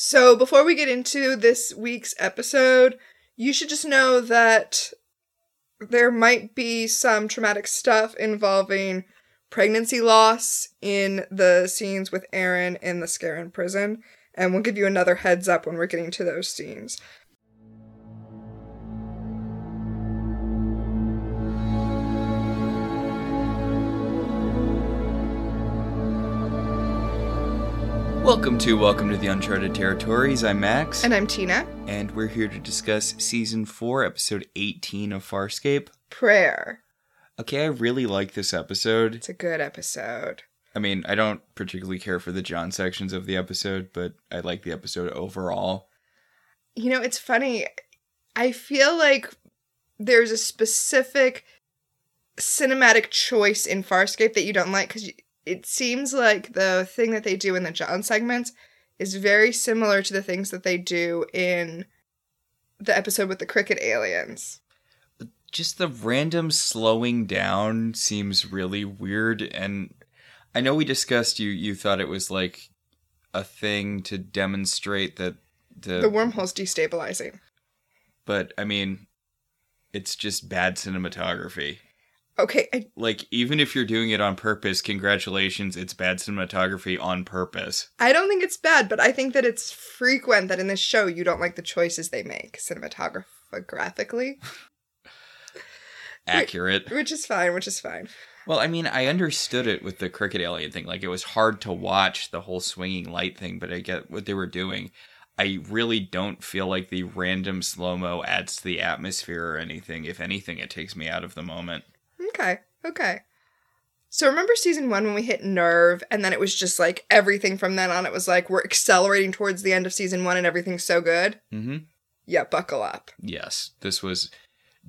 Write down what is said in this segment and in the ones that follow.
So, before we get into this week's episode, you should just know that there might be some traumatic stuff involving pregnancy loss in the scenes with Aeryn in the Scarran prison, and we'll give you another heads up when we're getting to those scenes. Welcome to Welcome to the Uncharted Territories. I'm Max. And I'm Tina. And we're here to discuss season 4, episode 18 of Farscape. Prayer. Okay, I really like this episode. It's a good episode. I mean, I don't particularly care for the John sections of the episode, but I like the episode overall. You know, it's funny. I feel like there's a specific cinematic choice in Farscape that you don't like because it seems like the thing that they do in the John segments is very similar to the things that they do in the episode with the cricket aliens. Just the random slowing down seems really weird and I know we discussed you you thought it was like a thing to demonstrate that the The wormhole's destabilizing. But I mean it's just bad cinematography. Okay, I, like even if you're doing it on purpose, congratulations, it's bad cinematography on purpose. I don't think it's bad, but I think that it's frequent that in this show you don't like the choices they make cinematographically. Accurate. Which is fine, which is fine. Well, I mean, I understood it with the cricket alien thing. Like, it was hard to watch the whole swinging light thing, but I get what they were doing. I really don't feel like the random slow mo adds to the atmosphere or anything. If anything, it takes me out of the moment. Okay, okay. So remember season one when we hit nerve, and then it was just like everything from then on. It was like we're accelerating towards the end of season one, and everything's so good. Mm-hmm. Yeah, buckle up. Yes, this was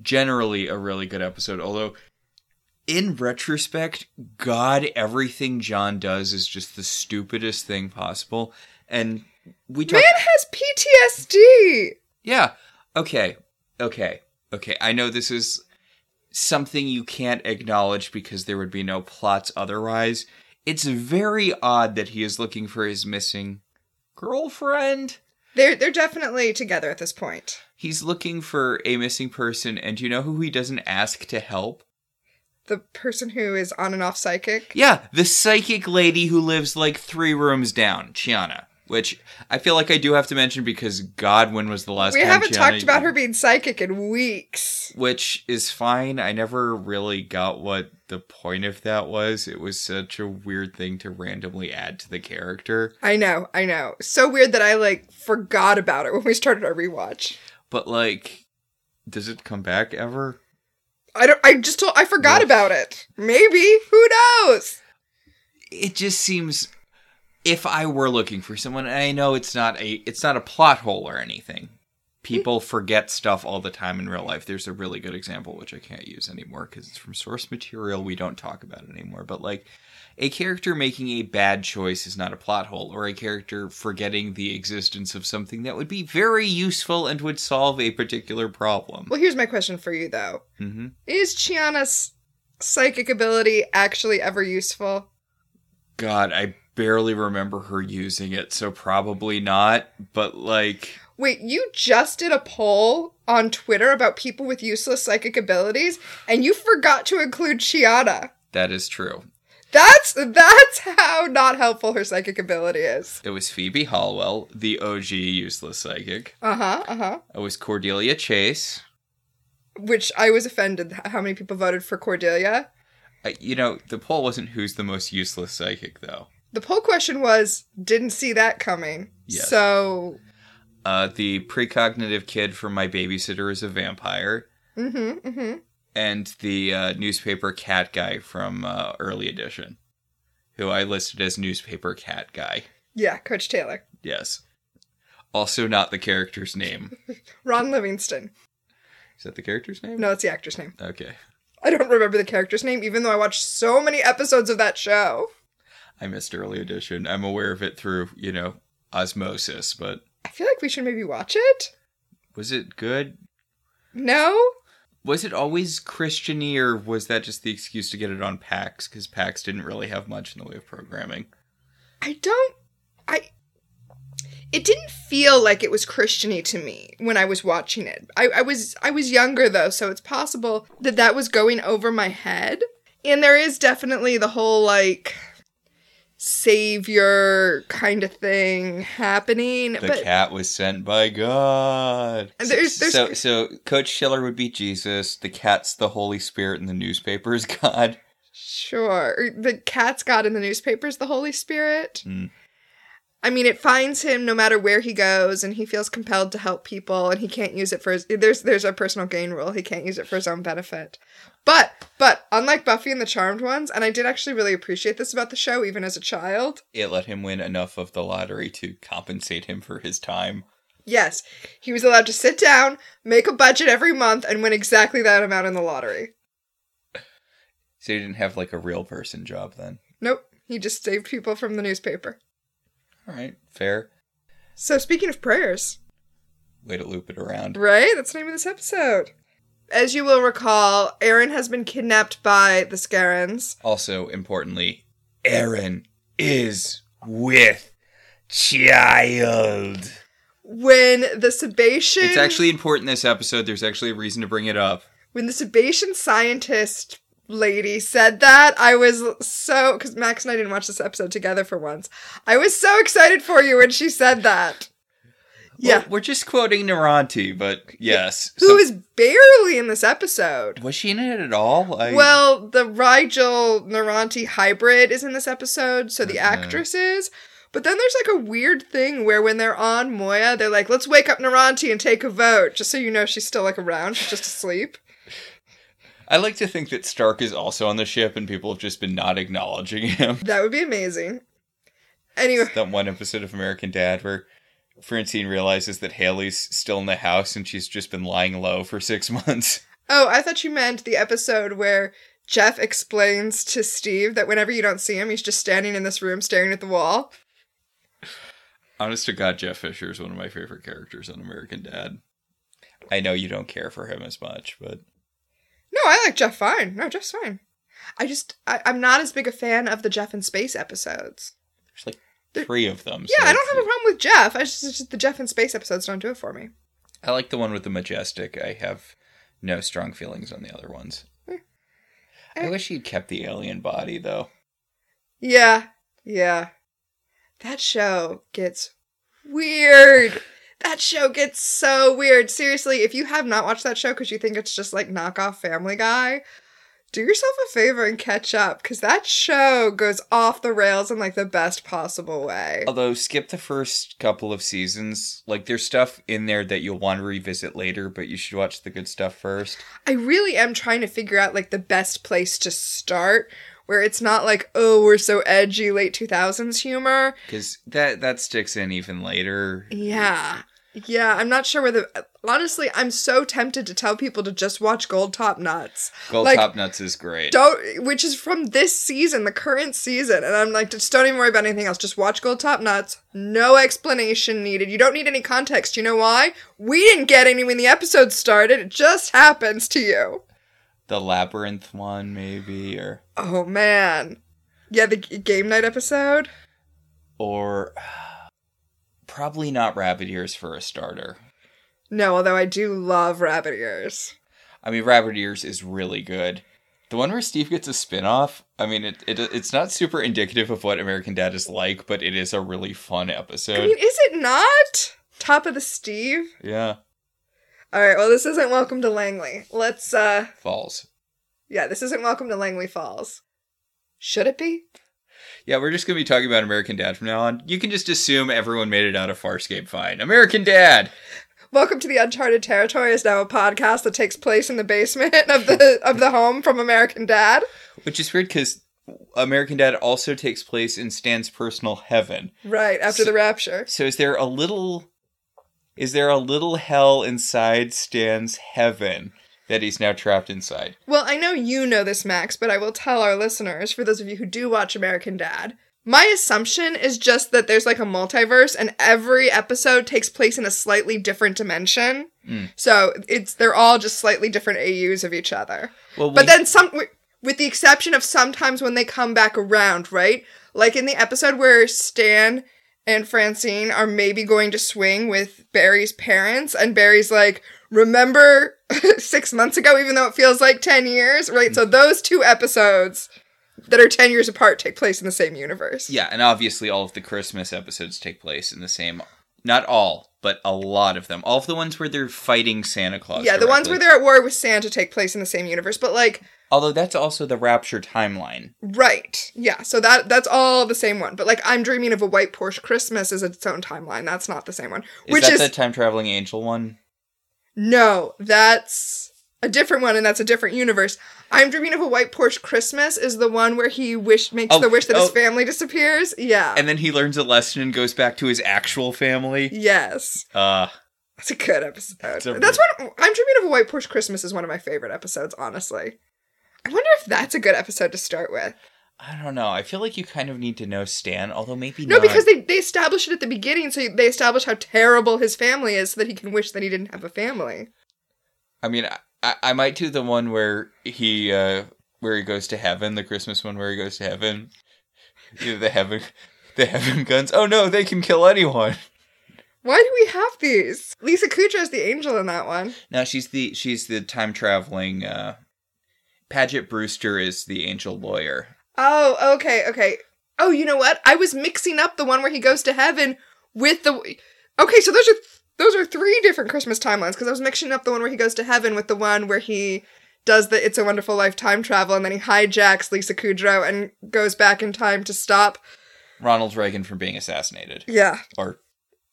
generally a really good episode. Although, in retrospect, God, everything John does is just the stupidest thing possible. And we talk- man has PTSD. Yeah. Okay. Okay. Okay. I know this is something you can't acknowledge because there would be no plots otherwise. It's very odd that he is looking for his missing girlfriend. They're they're definitely together at this point. He's looking for a missing person, and you know who he doesn't ask to help? The person who is on and off psychic. Yeah, the psychic lady who lives like three rooms down, Chiana which I feel like I do have to mention because God, when was the last we haven't Chiana, talked about her being psychic in weeks, which is fine. I never really got what the point of that was. It was such a weird thing to randomly add to the character. I know, I know, so weird that I like forgot about it when we started our rewatch. But like, does it come back ever? I don't. I just told. I forgot about it. Maybe. Who knows? It just seems if I were looking for someone, and I know it's not a it's not a plot hole or anything. People forget stuff all the time in real life. There's a really good example which I can't use anymore because it's from source material. We don't talk about it anymore. But like a character making a bad choice is not a plot hole, or a character forgetting the existence of something that would be very useful and would solve a particular problem. Well, here's my question for you though: mm-hmm. Is Chiana's psychic ability actually ever useful? God, I barely remember her using it, so probably not. But like, wait, you just did a poll on Twitter about people with useless psychic abilities, and you forgot to include Chiana. That is true. That's that's how not helpful her psychic ability is. It was Phoebe Halliwell, the OG useless psychic. Uh huh. Uh huh. It was Cordelia Chase. Which I was offended how many people voted for Cordelia. Uh, you know, the poll wasn't who's the most useless psychic, though. The poll question was didn't see that coming. Yes. So. Uh, the precognitive kid from My Babysitter is a Vampire. Mm hmm. And the uh, newspaper cat guy from uh, Early Edition, who I listed as newspaper cat guy. Yeah, Coach Taylor. Yes. Also, not the character's name. Ron Livingston. Is that the character's name? No, it's the actor's name. Okay. I don't remember the character's name, even though I watched so many episodes of that show. I missed early edition. I'm aware of it through, you know, osmosis, but I feel like we should maybe watch it. Was it good? No. Was it always Christiany, or was that just the excuse to get it on PAX? Because PAX didn't really have much in the way of programming. I don't. I. it didn't feel like it was Christiany to me when I was watching it. I, I was I was younger though, so it's possible that that was going over my head. And there is definitely the whole like savior kind of thing happening. The but cat was sent by God. And there's- there's- so, so Coach Schiller would be Jesus. The cat's the Holy Spirit, and the newspaper is God. sure, the cat's got in the newspapers the Holy Spirit. Hmm. I mean, it finds him no matter where he goes, and he feels compelled to help people, and he can't use it for his. There's there's a personal gain rule. He can't use it for his own benefit. But but unlike Buffy and the Charmed ones, and I did actually really appreciate this about the show, even as a child. It let him win enough of the lottery to compensate him for his time. Yes, he was allowed to sit down, make a budget every month, and win exactly that amount in the lottery. So he didn't have like a real person job then. Nope, he just saved people from the newspaper. All right, fair. So speaking of prayers, Way to loop it around. right? That's the name of this episode. As you will recall, Aeryn has been kidnapped by the Scarrans. Also, importantly, Aeryn is with child. When the Sebacean It's actually important this episode. There's actually a reason to bring it up. when the Sebacean scientist lady said that, I was so because Max and I didn't watch this episode together for once. I was so excited for you when she said that. Yeah. Well, we're just quoting Noranti, but yes. Who So- is barely in this episode? was she in it at all? I, Well, the Rygel Noranti hybrid is in this episode, so the Mhm. actress is. But then there's like a weird thing where when they're on Moya, they're like, let's wake up Noranti and take a vote, just so you know she's still like around. She's just asleep. I like to think that Stark is also on the ship, and people have just been not acknowledging him. That would be amazing. Anyway, that one episode of American Dad where Francine realizes that Haley's still in the house and she's just been lying low for six months. oh, I thought you meant the episode where Jeff explains to Steve that whenever you don't see him, he's just standing in this room staring at the wall. Honest to God, Jeff Fisher is one of my favorite characters on American Dad. I know you don't care for him as much, but No, I like Jeff fine. No, Jeff's fine. I just, I, I'm not as big a fan of the Jeff in Space episodes. there's like three of them. Yeah, I don't have a problem with Jeff. I just, just the Jeff in Space episodes don't do it for me. I like the one with the majestic. I have no strong feelings on the other ones. Eh. I wish he'd kept the alien body though. Yeah, yeah. That show gets weird. That show gets so weird. Seriously, if you have not watched that show because you think it's just like knockoff Family Guy, do yourself a favor and catch up because that show goes off the rails in like the best possible way. Although skip the first couple of seasons, like there's stuff in there that you'll want to revisit later, but you should watch the good stuff first. I really am trying to figure out like the best place to start where it's not like, oh, we're so edgy late 2000s humor. because that that sticks in even later. Yeah. Yeah, I'm not sure whether. Honestly, I'm so tempted to tell people to just watch Gold Top Nuts. Gold Like, Top Nuts is great. Don't, which is from this season, the current season, and I'm like, just don't even worry about anything else. Just watch Gold Top Nuts. No explanation needed. You don't need any context. You know why? We didn't get any when the episode started. It just happens to you. The Labyrinth one, maybe, or Oh man, yeah, the game night episode. or probably not Rabbit Ears for a starter. No, although I do love rabbit ears. I mean, Rabbit Ears is really good. The one where Steve gets a spin-off, I mean, it, it it's not super indicative of what American Dad is like, but it is a really fun episode. I mean, is it not? Top of the Steve. yeah, All right. Well, this isn't Welcome to Langley. Let's. uh falls. Yeah, this isn't Welcome to Langley Falls. Should it be? Yeah, we're just gonna be talking about American Dad from now on. You can just assume everyone made it out of Farscape fine. American Dad. Welcome to the Uncharted Territory is now a podcast that takes place in the basement of the of the home from American Dad. Which is weird because American Dad also takes place in Stan's personal heaven. Right after the rapture. So is there a little is there a little hell inside Stan's heaven that he's now trapped inside? Well, I know you know this, Max, but I will tell our listeners, for those of you who do watch American Dad, my assumption is just that there's like a multiverse and every episode takes place in a slightly different dimension. Mm. So it's they're all just slightly different AUs of each other. Well, But then some with the exception of sometimes when they come back around, right? Like in the episode where Stan and Francine are maybe going to swing with Barry's parents, and Barry's like, remember six months ago, even though it feels like 10 years, right? So those two episodes that are 10 years apart take place in the same universe. Yeah, and obviously all of the Christmas episodes take place in the same. Not all, but a lot of them. All of the ones where they're fighting Santa Claus. Yeah, the ones where they're at war with Santa take place in the same universe, but like, Although that's also the Rapture timeline. right. Yeah, so that that's all the same one. But like, I'm dreaming of a white Porsche Christmas is its own timeline. That's not the same one. Is Which that is the time traveling angel one? No, that's a different one, and that's a different universe. I'm dreaming of a white Porsche Christmas is the one where he wish makes Oh, the wish that his oh. family disappears. Yeah. And then he learns a lesson and goes back to his actual family. yes. Uh That's a good episode. A that's one I'm dreaming of a white Porsche Christmas is one of my favorite episodes, honestly. I wonder if that's a good episode to start with. I don't know. I feel like you kind of need to know Stan, although maybe No, not. because they, they establish it at the beginning, so they establish how terrible his family is so that he can wish that he didn't have a family. I mean, I- I, might do the one where he uh where he goes to heaven, the Christmas one where he goes to heaven. The heaven, the heaven guns. Oh no, they can kill anyone. Why do we have these? Lisa Kudrow is the angel in that one. No, she's the she's the time traveling. uh Paget Brewster is the angel lawyer. Oh, okay, okay. Oh, you know what? I was mixing up the one where he goes to heaven with the. Okay, so those are those are three different Christmas timelines because I was mixing up the one where he goes to heaven with the one where he does the "It's a Wonderful Life" time travel and then he hijacks Lisa Kudrow and goes back in time to stop. Ronald Reagan from being assassinated Yeah, or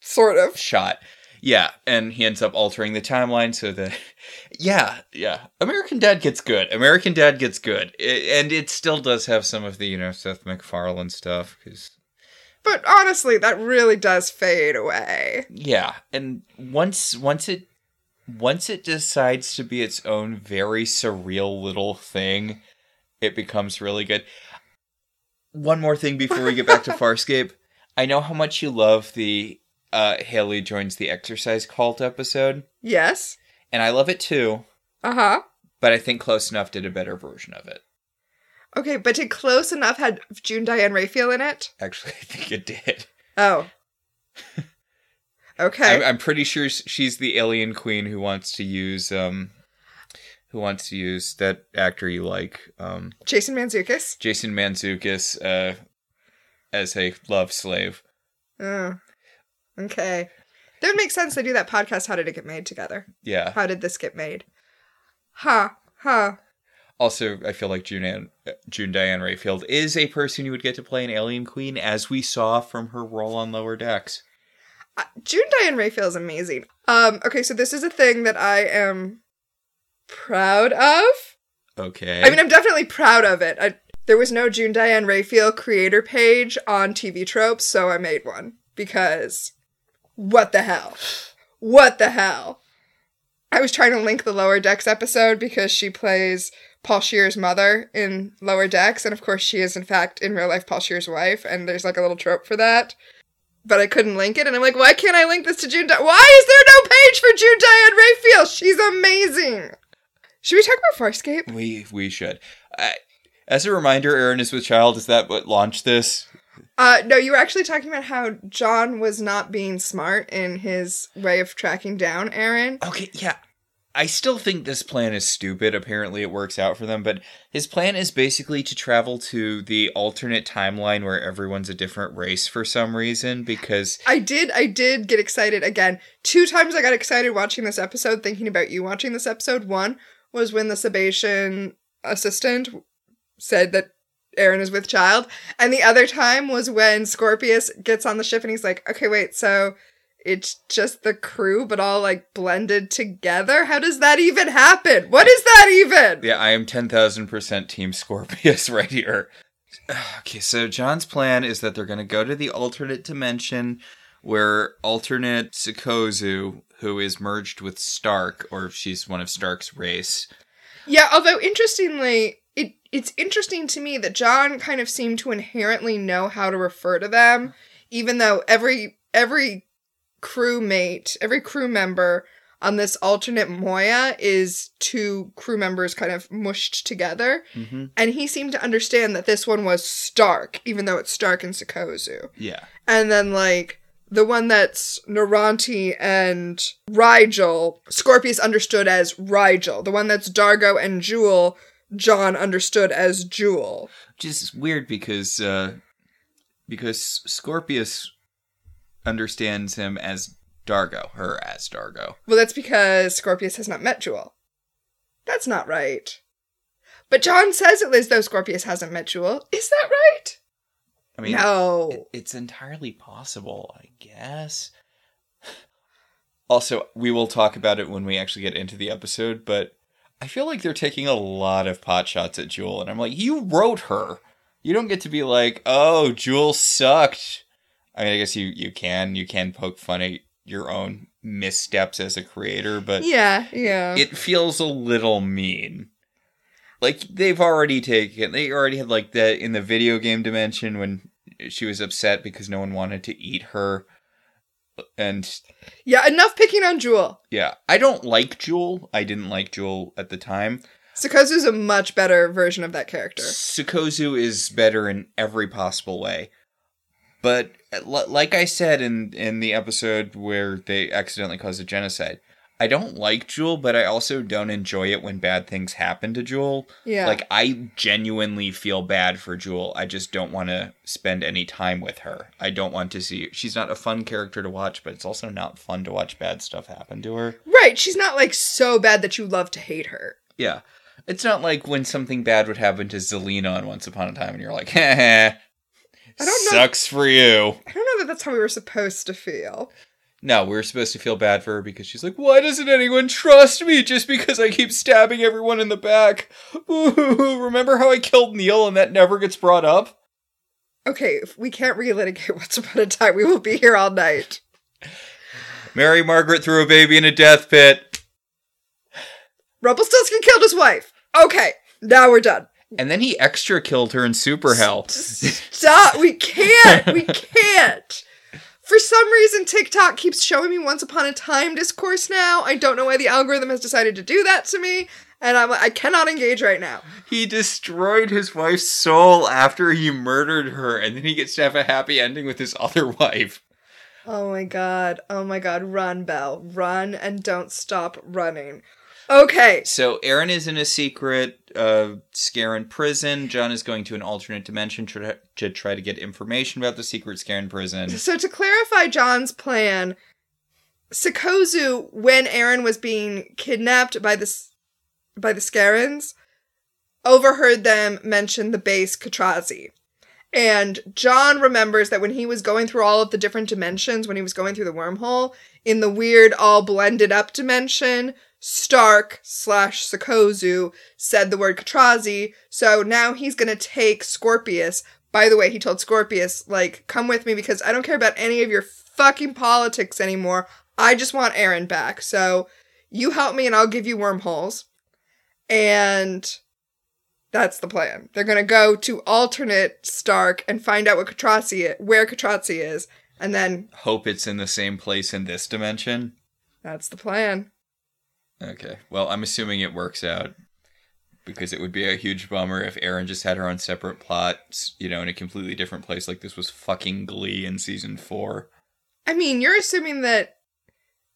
sort of. shot. Yeah, and he ends up altering the timeline so that, yeah, yeah. American Dad gets good. American Dad gets good, I- and it still does have some of the you know Seth MacFarlane stuff because But honestly, that really does fade away. yeah, and once once it once it decides to be its own very surreal little thing, it becomes really good. One more thing before we get back to Farscape, I know how much you love the uh, Haley joins the exercise cult episode. Yes. and I love it too. Uh huh. But I think Close Enough did a better version of it. Okay, but did Close Enough had June Diane Raphael in it? Actually, I think it did. Oh. Okay. I'm, I'm pretty sure she's the alien queen who wants to use um, who wants to use that actor you like, um, Jason Mantzoukas. Jason Mantzoukas, uh, as a love slave. Oh. Okay. That would make sense. They do that podcast. How did it get made together? Yeah. How did this get made? Huh. Huh. Also, I feel like June Ann, June Diane Raphael is a person you would get to play an alien queen, as we saw from her role on Lower Decks. Uh, June Diane Raphael is amazing. Um. Okay. So this is a thing that I am proud of. Okay. I mean, I'm definitely proud of it. I, there was no June Diane Raphael creator page on TV Tropes, so I made one because what the hell? What the hell? I was trying to link the Lower Decks episode because she plays Paul Scheer's mother in Lower Decks, and of course, she is in fact in real life Paul Scheer's wife, and there's like a little trope for that. But I couldn't link it, and I'm like, why can't I link this to June? Di- why is there no page for June Diane Raphael? She's amazing. Should we talk about Farscape? We we should. I, as a reminder, Aeryn is with child. Is that what launched this? Uh, no, you were actually talking about how John was not being smart in his way of tracking down Aeryn. Okay, yeah. I still think this plan is stupid. Apparently, it works out for them. But his plan is basically to travel to the alternate timeline where everyone's a different race for some reason. Because I did, I did get excited again. Two times I got excited watching this episode, thinking about you watching this episode. One was when the Sebacean assistant said that Aeryn is with child, and the other time was when Scorpius gets on the ship and he's like, "Okay, wait, so." It's just the crew, but all like blended together. How does that even happen? What is that even? yeah, I am ten thousand percent Team Scorpius right here. Okay, so John's plan is that they're going to go to the alternate dimension where alternate Sikozu, who is merged with Stark, or if she's one of Stark's race, Yeah, although interestingly, it it's interesting to me that John kind of seemed to inherently know how to refer to them, even though every every crewmate, every crew member on this alternate Moya is two crew members kind of mushed together. Mm-hmm. And he seemed to understand that this one was Stark, even though it's Stark and Sikozu. Yeah. And then, like, the one that's Noranti and Rygel, Scorpius understood as Rygel. The one that's Dargo and Jool, John understood as Jool. Which is weird because uh because Scorpius understands him as Dargo, her as Dargo. Well, that's because Scorpius has not met Jool. That's not right. But John says it as though Scorpius hasn't met Jool. Is that right? I mean, no. it- it's entirely possible, I guess. Also, we will talk about it when we actually get into the episode, but I feel like they're taking a lot of pot shots at Jool, and I'm like, you wrote her. You don't get to be like, oh, Jool sucked. I mean, I guess you you can you can poke fun at your own missteps as a creator, but yeah, yeah. it feels a little mean. Like they've already taken, they already had like that in the video game dimension when she was upset because no one wanted to eat her, and yeah, enough picking on Jool. yeah, I don't like Jool. I didn't like Jool at the time. Sikozu's a much better version of that character. Sikozu is better in every possible way, but l- like I said in in the episode where they accidentally caused a genocide. I don't like Jool, but I also don't enjoy it when bad things happen to Jool. Yeah. Like I genuinely feel bad for Jool. I just don't want to spend any time with her. I don't want to see she's not a fun character to watch, but it's also not fun to watch bad stuff happen to her. right, she's not like so bad that you love to hate her. Yeah. It's not like when something bad would happen to Zelena on Once Upon a Time and you're like, heh, I don't know. sucks for you. I don't know that that's how we were supposed to feel. No, we were supposed to feel bad for her because she's like, why doesn't anyone trust me just because I keep stabbing everyone in the back? Ooh, remember how I killed Neil and that never gets brought up? Okay, if we can't relitigate Once Upon a Time, we will be here all night. Mary Margaret threw a baby in a death pit. Rumpelstiltskin killed his wife. Okay, now we're done. And then he extra killed her in Super Hell. Stop. We can't. We can't. For some reason, TikTok keeps showing me Once Upon a Time discourse now. I don't know why the algorithm has decided to do that to me. And I'm like, I cannot engage right now. He destroyed his wife's soul after he murdered her, and then he gets to have a happy ending with his other wife. Oh my god. Oh my god. Run, Belle. Run and don't stop running. Okay. So Aeryn is in a secret uh, Scarran prison. John is going to an alternate dimension to, to try to get information about the secret Scarran prison. So to clarify John's plan, Sikozu, when Aeryn was being kidnapped by the by the Scarrans, overheard them mention the base Katratzi. And John remembers that when he was going through all of the different dimensions, when he was going through the wormhole, in the weird all blended up dimension, Stark slash Sikozu said the word Katratzi, so now he's gonna take Scorpius. By the way, he told Scorpius, like, come with me because I don't care about any of your fucking politics anymore. I just want Aeryn back. So you help me and I'll give you wormholes. And that's the plan. They're gonna go to alternate Stark and find out what Katratzi where Katratzi is, and then Hope it's in the same place in this dimension. that's the plan. Okay. Well, I'm assuming it works out because it would be a huge bummer if Aeryn just had her own separate plots, you know, in a completely different place like this was fucking Glee in season 4. I mean, you're assuming that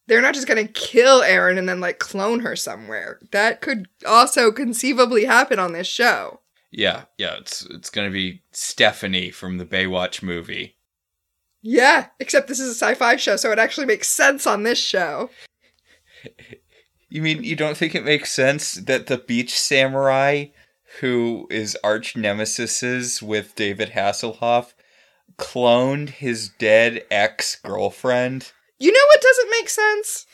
they're not just gonna kill Aeryn and then like clone her somewhere. That could also conceivably happen on this show. Yeah, yeah, it's it's going to be Stephanie from the Baywatch movie. Yeah, except this is a sci-fi show, so it actually makes sense on this show. You mean you don't think it makes sense that the beach samurai who is arch nemesis with David Hasselhoff cloned his dead ex-girlfriend? You know what doesn't make sense?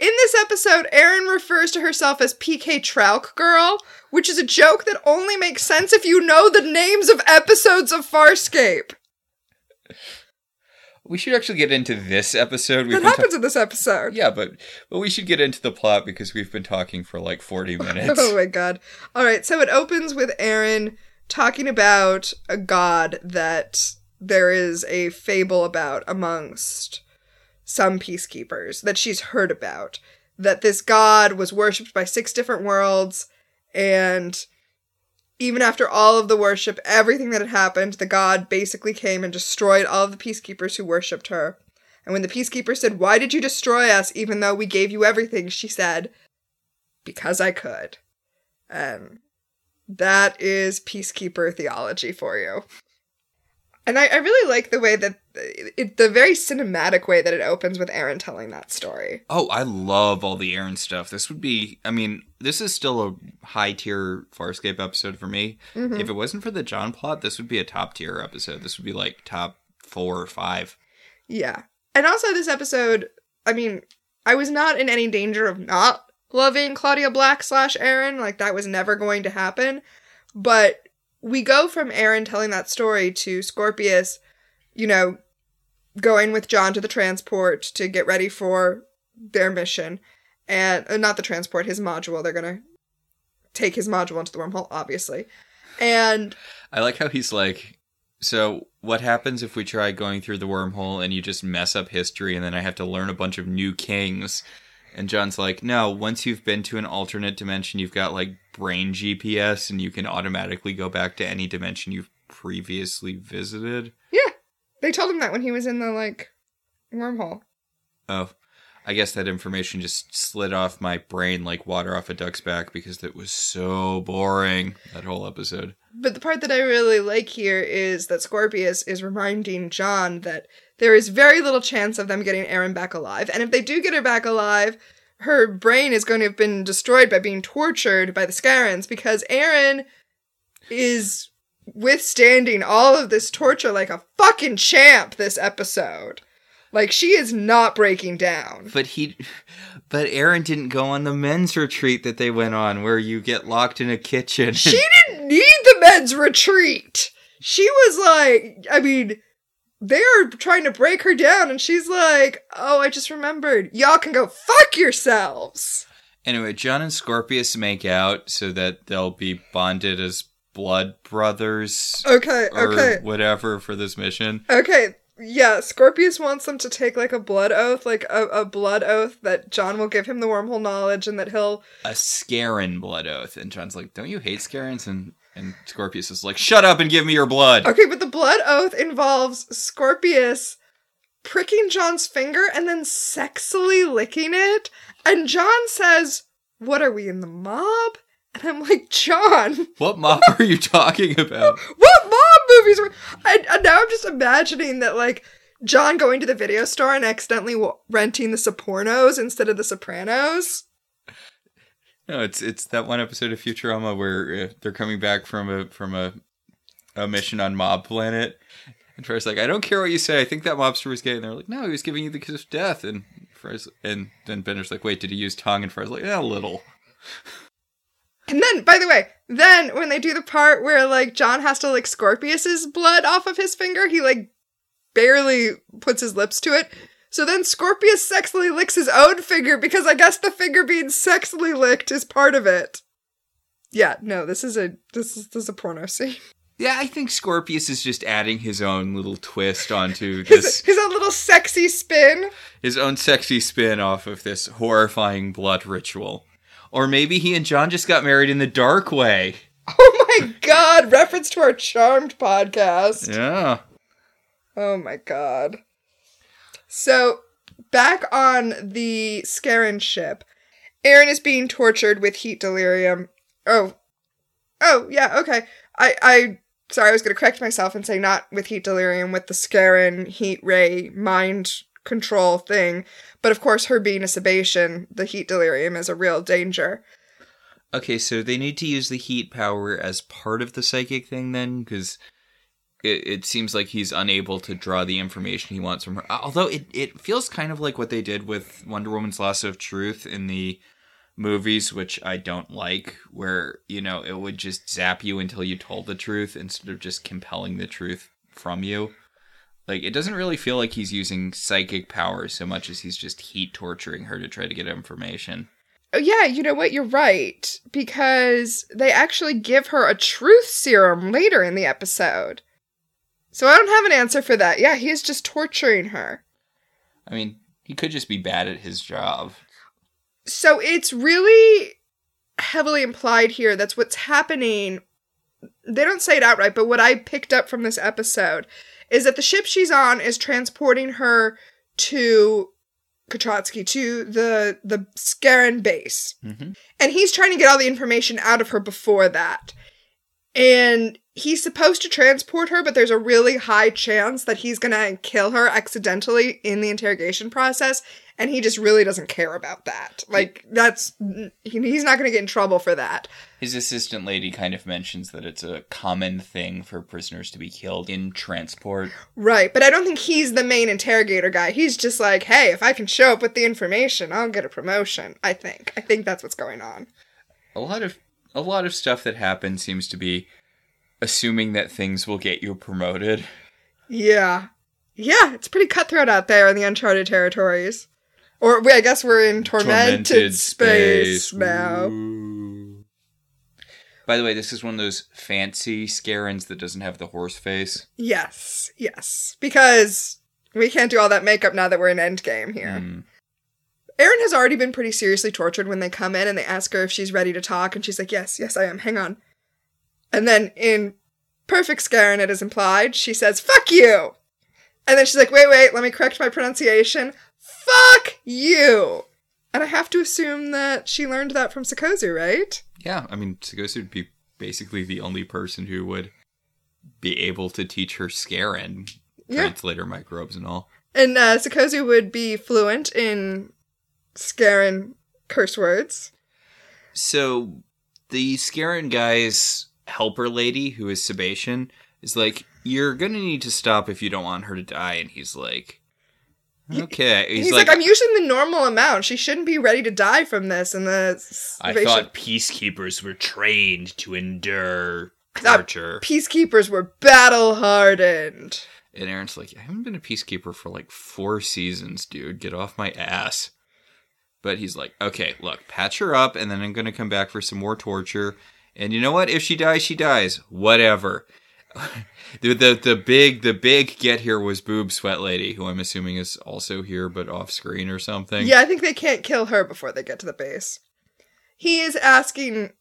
In this episode, Aeryn refers to herself as PK Tech Girl, which is a joke that only makes sense if you know the names of episodes of Farscape. We should actually get into this episode. We've That been ta- happens in this episode. yeah, but but we should get into the plot because we've been talking for like 40 minutes. Oh my god. All right, so it opens with Aeryn talking about a god that there is a fable about amongst some peacekeepers that she's heard about. that this god was worshipped by six different worlds, and even after all of the worship, everything that had happened, the god basically came and destroyed all of the peacekeepers who worshipped her. And when the peacekeeper said, Why did you destroy us even though we gave you everything? she said, Because I could. And that is peacekeeper theology for you. And I, I really like the way that it, the very cinematic way that it opens with Aeryn telling that story. Oh, I love all the Aeryn stuff. This would be, I mean, this is still a high tier Farscape episode for me. Mhm. If it wasn't for the John plot, this would be a top tier episode. This would be like top four or five. Yeah. And also, this episode, I mean, I was not in any danger of not loving Claudia Black slash Aeryn. Like, that was never going to happen. But we go from Aeryn telling that story to Scorpius, you know, going with John to the transport to get ready for their mission. And uh, not the transport, his module. They're going to take his module into the wormhole, obviously. And I like how he's like, so what happens if we try going through the wormhole and you just mess up history and then I have to learn a bunch of new kings? And John's like, no, once you've been to an alternate dimension, you've got like brain GPS and you can automatically go back to any dimension you've previously visited. yeah, they told him that when he was in the, like, wormhole. Oh, I guess that information just slid off my brain like water off a duck's back because it was so boring, that whole episode. But the part that I really like here is that Scorpius is reminding John that there is very little chance of them getting Aeryn back alive. And if they do get her back alive, her brain is going to have been destroyed by being tortured by the Scarrans because Aeryn is withstanding all of this torture like a fucking champ this episode. Like she is not breaking down. But he, but Aeryn didn't go on the men's retreat that they went on, where you get locked in a kitchen. She didn't need the men's retreat. She was like, I mean, they're trying to break her down, and she's like, oh, I just remembered. Y'all can go fuck yourselves. anyway, John and Scorpius make out so that they'll be bonded as blood brothers Okay, or okay, whatever for this mission. okay. Yeah, Scorpius wants them to take like a blood oath, like a, a blood oath that John will give him the wormhole knowledge and that he'll. A Scarran blood oath, and John's like, "Don't you hate Scarrans?" And and Scorpius is like, "Shut up and give me your blood." Okay, but the blood oath involves Scorpius pricking John's finger and then sexily licking it. And John says, What are we in the mob? And I'm like, John, What mob are you talking about? what mob movies are. And, and now I'm just imagining that, like, John going to the video store and accidentally w- renting the Sopranos instead of the Sopranos. No, it's it's that one episode of Futurama where uh, they're coming back from a from a a mission on Mob Planet, and Fry's like, "I don't care what you say. I think that mobster was gay." And they're like, "No, he was giving you the kiss of death." And Fry's and then Bender's like, "Wait, did he use tongue?" And Fry's like, "Yeah, a little." And then, by the way, then when they do the part where, like, John has to like Scorpius's blood off of his finger, he, like, barely puts his lips to it. So then Scorpius sexually licks his own finger because I guess the finger being sexually licked is part of it. Yeah, no, this is a this is this is a porno scene. Yeah, I think Scorpius is just adding his own little twist onto His, his own little sexy spin. his own sexy spin off of this horrifying blood ritual. Or maybe he and John just got married in the dark way. Oh my god, reference to our Charmed podcast. Yeah. Oh my god. So, back on the Scarran ship, Aeryn is being tortured with heat delirium. Oh. Oh, yeah, okay. I I sorry, I was going to correct myself and say not with heat delirium with the Scarran heat ray mind control thing, but of course her being a Sebacean, the heat delirium is a real danger. Okay, so they need to use the heat power as part of the psychic thing then, because it, it seems like he's unable to draw the information he wants from her. Although it, it feels kind of like what they did with Wonder Woman's Lasso of Truth in the movies, which I don't like, where, you know, it would just zap you until you told the truth instead of just compelling the truth from you. Like, it doesn't really feel like he's using psychic power so much as he's just heat torturing her to try to get information. Oh, yeah, you know what? You're right. Because they actually give her a truth serum later in the episode. So I don't have an answer for that. Yeah, he is just torturing her. I mean, he could just be bad at his job. So it's really heavily implied here that's what's happening. They don't say it outright, but what I picked up from this episode is that the ship she's on is transporting her to Katratzi, to the the Scarran base. Mm-hmm. And he's trying to get all the information out of her before that. And he's supposed to transport her, but there's a really high chance that he's gonna kill her accidentally in the interrogation process. And he just really doesn't care about that. Like, that's, he- he's not gonna get in trouble for that. His assistant lady kind of mentions that it's a common thing for prisoners to be killed in transport. Right. But I don't think he's the main interrogator guy. He's just like, hey, if I can show up with the information, I'll get a promotion. I think. I think that's what's going on. A lot of a lot of stuff that happens seems to be assuming that things will get you promoted. Yeah. Yeah, it's pretty cutthroat out there in the uncharted territories. Or we I guess we're in tormented, space, now. Ooh. By the way, this is one of those fancy Scarrans that doesn't have the horse face. Yes, yes. Because we can't do all that makeup now that we're in endgame here. Mm. Aeryn has already been pretty seriously tortured when they come in and they ask her if she's ready to talk, and she's like, Yes, yes, I am. Hang on. And then in perfect Scarran, it is implied, she says, Fuck you! And then she's like, Wait, wait, let me correct my pronunciation. Fuck you! And I have to assume that she learned that from Sikozu, right? Yeah, I mean, Sikozu would be basically the only person who would be able to teach her Scarran, Yeah. translator microbes and all. And uh, Sikozu would be fluent in Scarran curse words. So the Scarran guy's helper lady, who is Sebacean, is like, "You're gonna need to stop if you don't want her to die." And he's like, "Okay." He's, like, I'm using the normal amount. She shouldn't be ready to die from this. And the I thought peacekeepers were trained to endure torture. peacekeepers were battle hardened. And Aeryn's like, I haven't been a peacekeeper for like four seasons, dude. Get off my ass. But he's like, okay, look, patch her up, and then I'm gonna come back for some more torture. And you know what? If she dies, she dies. Whatever. the, the the big the big get here was Boob Sweat Lady, who I'm assuming is also here but off screen or something. Yeah, I think they can't kill her before they get to the base. He is asking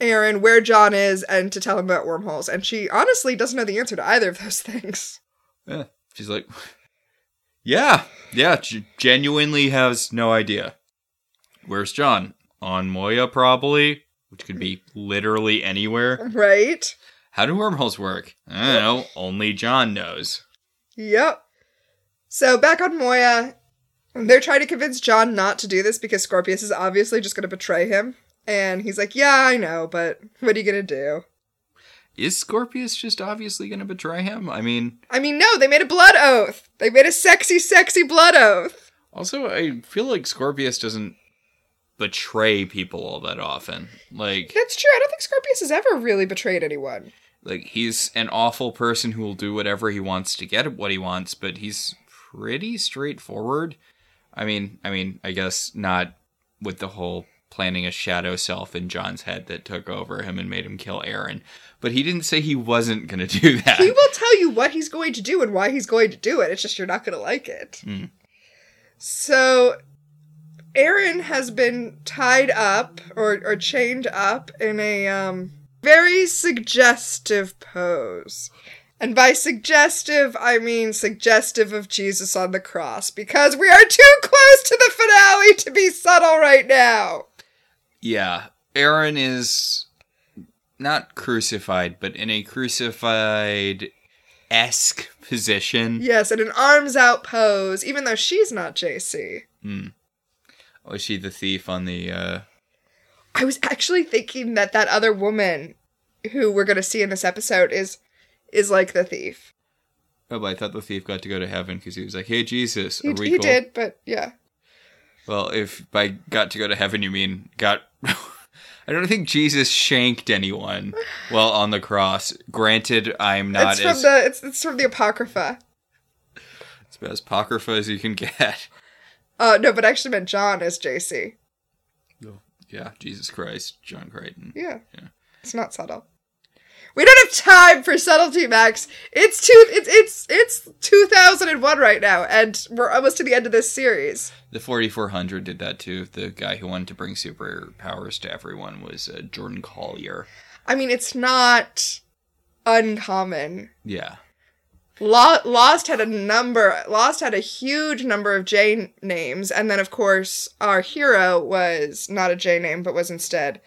Aeryn where John is and to tell him about wormholes, and she honestly doesn't know the answer to either of those things. Yeah. She's like, yeah, yeah, genuinely has no idea. Where's John? On Moya, probably, which could be literally anywhere. Right? How do wormholes work? I don't know. Only John knows. Yep. So back on Moya, they're trying to convince John not to do this because Scorpius is obviously just going to betray him. And he's like, Yeah, I know, but what are you going to do? Is Scorpius just obviously going to betray him? I mean, I mean, no, they made a blood oath. They made a sexy, sexy blood oath. also, I feel like Scorpius doesn't betray people all that often. Like, That's true. I don't think Scorpius has ever really betrayed anyone. like he's an awful person who will do whatever he wants to get what he wants, but he's pretty straightforward. I mean, I mean, I guess not with the whole planning a shadow self in John's head that took over him and made him kill Aeryn. But he didn't say he wasn't going to do that. He will tell you what he's going to do and why he's going to do it. It's just you're not going to like it. Hmm. So, Aeryn has been tied up or, or chained up in a um, very suggestive pose. And by suggestive, I mean suggestive of Jesus on the cross, because we are too close to the finale to be subtle right now. Yeah, Aeryn is not crucified, but in a crucified esque position. Yes, in an arms out pose, even though she's not JC. Oh, is she the thief on the? uh I was actually thinking that that other woman who we're going to see in this episode is is like the thief. Oh, but I thought the thief got to go to heaven because he was like, "Hey, Jesus, He, are we he cool?" did, but yeah. Well, if by got to go to heaven you mean got. I don't think Jesus shanked anyone while on the cross. Granted, I'm not it's from as, the it's, it's from the apocrypha. it's about as apocrypha as you can get. Uh no, but I actually meant John as JC. Yeah, Jesus Christ, John Crichton. Yeah. Yeah. It's not subtle. We don't have time for subtlety, Max. It's two. It's it's it's two thousand and one right now, and we're almost to the end of this series. The 4400 did that too. The guy who wanted to bring superpowers to everyone was uh, Jordan Collier. I mean, it's not uncommon. Yeah. Lo- Lost had a number. Lost had a huge number of J names, and then of course our hero was not a J name, but was instead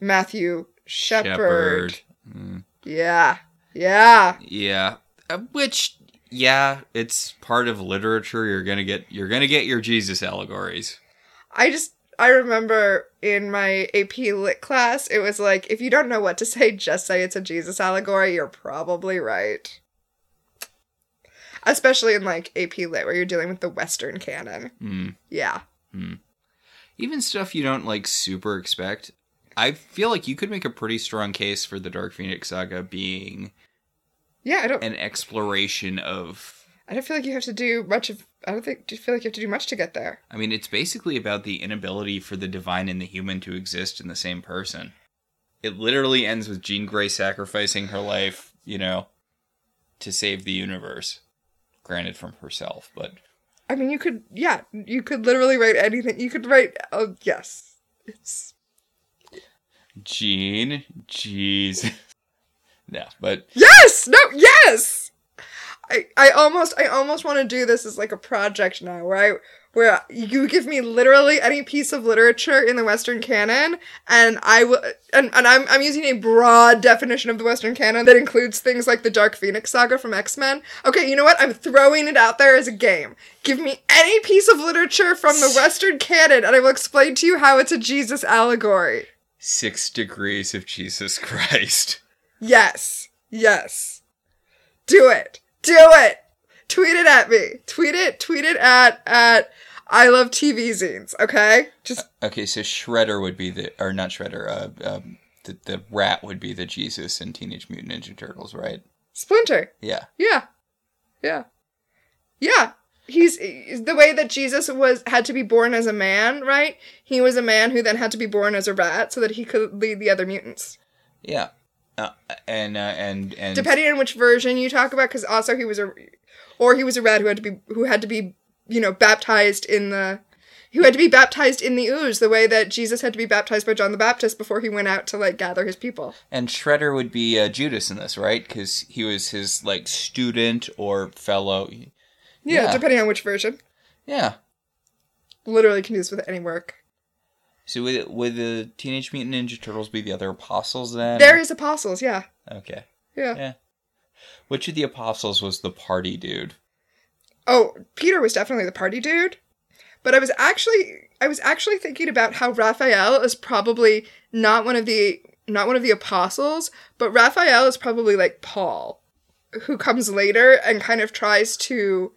Matthew Shepard. Shepard. Mm, Yeah, yeah. yeah. Uh, which, yeah, it's part of literature. You're gonna get you're gonna get your Jesus allegories. I just I remember in my AP Lit class, it was like if you don't know what to say, just say it's a Jesus allegory. You're probably right. Especially in like AP Lit, where you're dealing with the Western canon. Mm. Yeah. Even stuff you don't like super expect. I feel like you could make a pretty strong case for the Dark Phoenix saga being Yeah, I don't. an exploration of I don't feel like you have to do much of. I don't think. Do you feel like you have to do much to get there? I mean, it's basically about the inability for the divine and the human to exist in the same person. It literally ends with Jean Grey sacrificing her life, you know, to save the universe. Granted from herself, but I mean, you could. Yeah, you could literally write anything. You could write. Oh yes, it's Gene, jeez. no, but yes. No. Yes. I I almost I almost want to do this as like a project now, where I where you give me literally any piece of literature in the Western canon, and I will and, and I'm I'm using a broad definition of the Western canon that includes things like the Dark Phoenix saga from X Men. Okay, you know what? I'm throwing it out there as a game. Give me any piece of literature from the Western canon, and I will explain to you how it's a Jesus allegory. six degrees of Jesus Christ. Yes, yes, do it, do it. Tweet it at me. Tweet it. Tweet it at at I love TV zines. Okay, just Okay, so Shredder would be the, or not Shredder, uh, um, the, the rat would be the Jesus in Teenage Mutant Ninja Turtles, right? Splinter. Yeah. Yeah, yeah, yeah. He's, he's the way that Jesus was had to be born as a man, right? He was a man who then had to be born as a rat so that he could lead the other mutants. Yeah. Uh, and, uh, and, and, Depending on which version you talk about, because also he was a, or he was a rat who had to be who had to be you know baptized in the. Who had to be baptized in the ooze, the way that Jesus had to be baptized by John the Baptist before he went out to like gather his people. and Shredder would be uh, Judas in this, right? Because he was his, like, student or fellow. Yeah, Yeah. depending on which version. Yeah. Literally can use with any work. So would, would the Teenage Mutant Ninja Turtles be the other apostles then? There is apostles, yeah. Okay. Yeah. Yeah. Which of the apostles was the party dude? Oh, Peter was definitely the party dude. But I was actually I was actually thinking about how Raphael is probably not one of the not one of the apostles, but Raphael is probably like Paul, who comes later and kind of tries to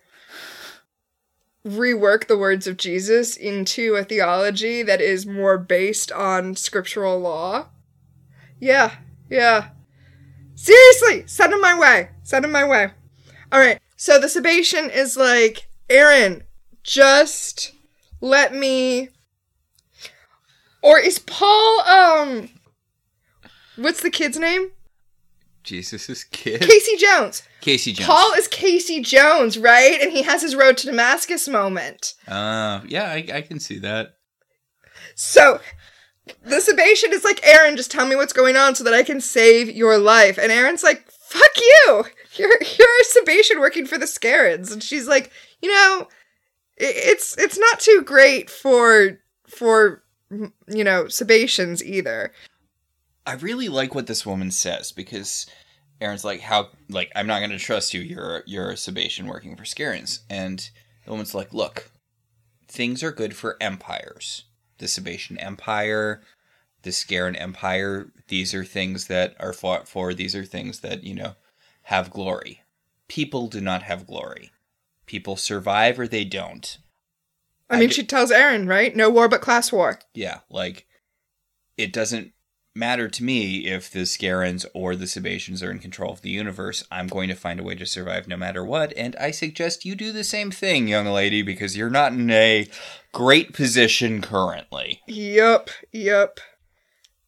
rework the words of Jesus into a theology that is more based on scriptural law. Yeah, yeah. Seriously, send him my way. Send him my way. All right. So the Sebacean is like, Aeryn, just let me. Or is Paul um? What's the kid's name? Jesus' kid? Casey Jones. Casey Jones. Paul is Casey Jones, right? And he has his road to Damascus moment. Uh, yeah, I, I can see that. So the Sebacean is like, Aeryn, just tell me what's going on so that I can save your life. And Aeryn's like, fuck you. You're you're a Sebacean working for the Scarrans. And she's like, you know, it's it's not too great for for you know, Sebaceans either. I really like what this woman says because Aeryn's like, "How? Like, I'm not going to trust you. You're you're a Sebacean working for Scarrans." And the woman's like, "Look, things are good for empires. The Sebacean Empire, the Scarran Empire. These are things that are fought for. These are things that you know have glory. People do not have glory. People survive or they don't. I, I mean, get- she tells Aeryn, right? No war but class war. Yeah, like it doesn't matter to me if the Scarrans or the Sebaceans are in control of the universe. I'm going to find a way to survive no matter what, and I suggest you do the same thing, young lady, because you're not in a great position currently. Yup, yup.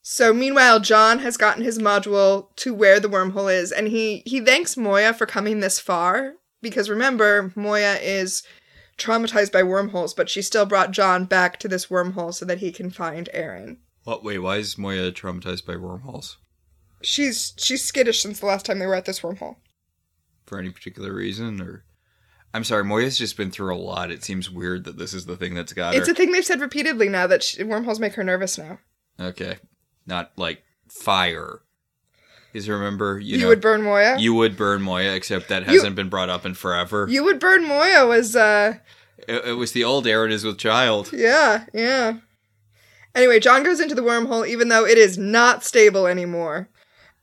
So meanwhile, John has gotten his module to where the wormhole is, and he he thanks Moya for coming this far because remember, Moya is traumatized by wormholes, but she still brought John back to this wormhole so that he can find Aeryn. What? Wait, why is Moya traumatized by wormholes? She's she's skittish since the last time they were at this wormhole. For any particular reason, or I'm sorry, Moya's just been through a lot. It seems weird that this is the thing that's got It's her. a thing they've said repeatedly now that she, wormholes make her nervous now. okay, not like fire. Because remember, you, You, know, would burn Moya. you would burn Moya, except that hasn't been brought up in forever. You would burn Moya was uh it, it was the old Aeryn is with child. yeah, yeah. Anyway, John goes into the wormhole even though it is not stable anymore.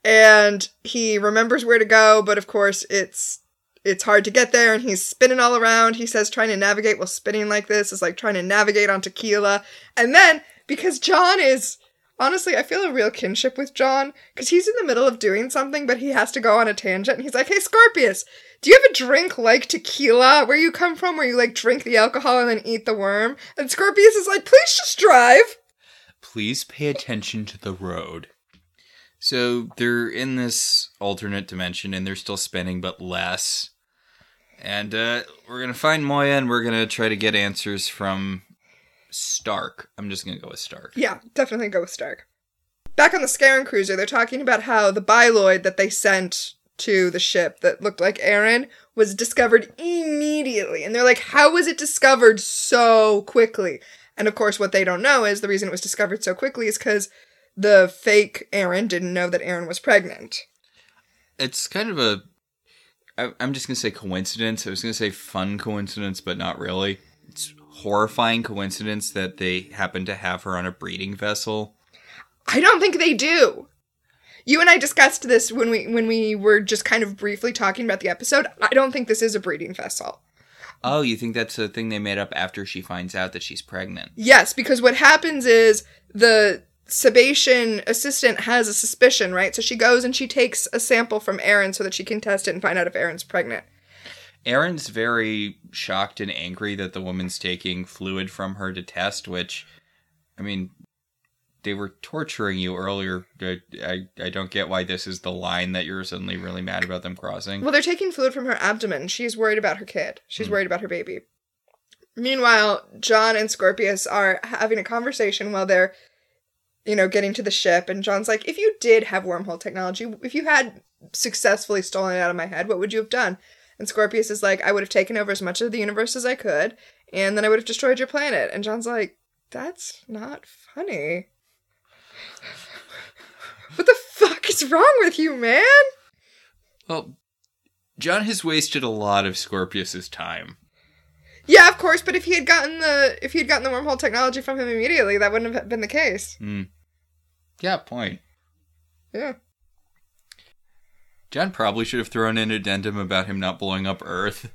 And he remembers where to go, but of course it's it's hard to get there and he's spinning all around. He says trying to navigate while spinning like this is like trying to navigate on tequila. And then because John is honestly, I feel a real kinship with John because he's in the middle of doing something, but he has to go on a tangent. And he's like, "Hey, Scorpius, do you have a drink like tequila? Where you come from? Where you like drink the alcohol and then eat the worm?" And Scorpius is like, "Please just drive." Please pay attention to the road. So they're in this alternate dimension and they're still spinning, but less. And uh, we're gonna find Moya and we're gonna try to get answers from Stark. I'm just gonna go with Stark. Yeah, definitely go with Stark. Back on the Scarran cruiser, they're talking about how the Bioloid that they sent to the ship that looked like Aeryn was discovered immediately. And they're like, how was it discovered so quickly? And of course, what they don't know is the reason it was discovered so quickly is because the fake Aeryn didn't know that Aeryn was pregnant. It's kind of a. I, I'm just gonna say coincidence. I was gonna say fun coincidence, but not really. It's horrifying coincidence that they happen to have her on a breeding vessel. I don't think they do. You and I discussed this when we when we were just kind of briefly talking about the episode. I don't think this is a breeding vessel. Oh, you think that's a thing they made up after she finds out that she's pregnant? Yes, because what happens is the Sebacean assistant has a suspicion, right? So she goes and she takes a sample from Aeryn so that she can test it and find out if Aeryn's pregnant. Aeryn's very shocked and angry that the woman's taking fluid from her to test, which, I mean, they were torturing you earlier. I, I, I don't get why this is the line that you're suddenly really mad about them crossing. Well, they're taking fluid from her abdomen. She's worried about her kid. She's hmm. worried about her baby. Meanwhile, John and Scorpius are having a conversation while they're, you know, getting to the ship. And John's like, if you did have wormhole technology, if you had successfully stolen it out of my head, what would you have done? And Scorpius is like, I would have taken over as much of the universe as I could, and then I would have destroyed your planet. And John's like, that's not funny. What the fuck is wrong with you, man? Well, John has wasted a lot of Scorpius's time. Yeah, of course, but if he had gotten the if he had gotten the wormhole technology from him immediately, that wouldn't have been the case. Hmm. Yeah, point. Yeah. John probably should have thrown in an addendum about him not blowing up Earth.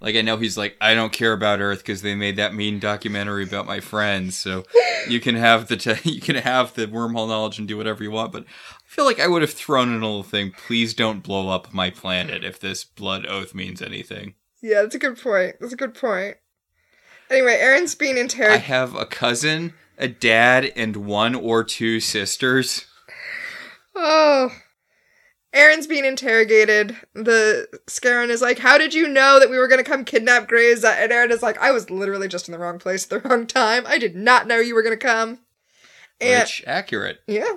Like I know he's like, I don't care about Earth because they made that mean documentary about my friends. So you can have the te- you can have the wormhole knowledge and do whatever you want. But I feel like I would have thrown in a little thing. Please don't blow up my planet if this blood oath means anything. Yeah, that's a good point. That's a good point. Anyway, Aeryn's being interred I have a cousin, a dad, and one or two sisters. Oh. Aeryn's being interrogated. The Scarran is like, How did you know that we were going to come kidnap Grayza? And Aeryn is like, I was literally just in the wrong place at the wrong time. I did not know you were going to come. And Which accurate. yeah,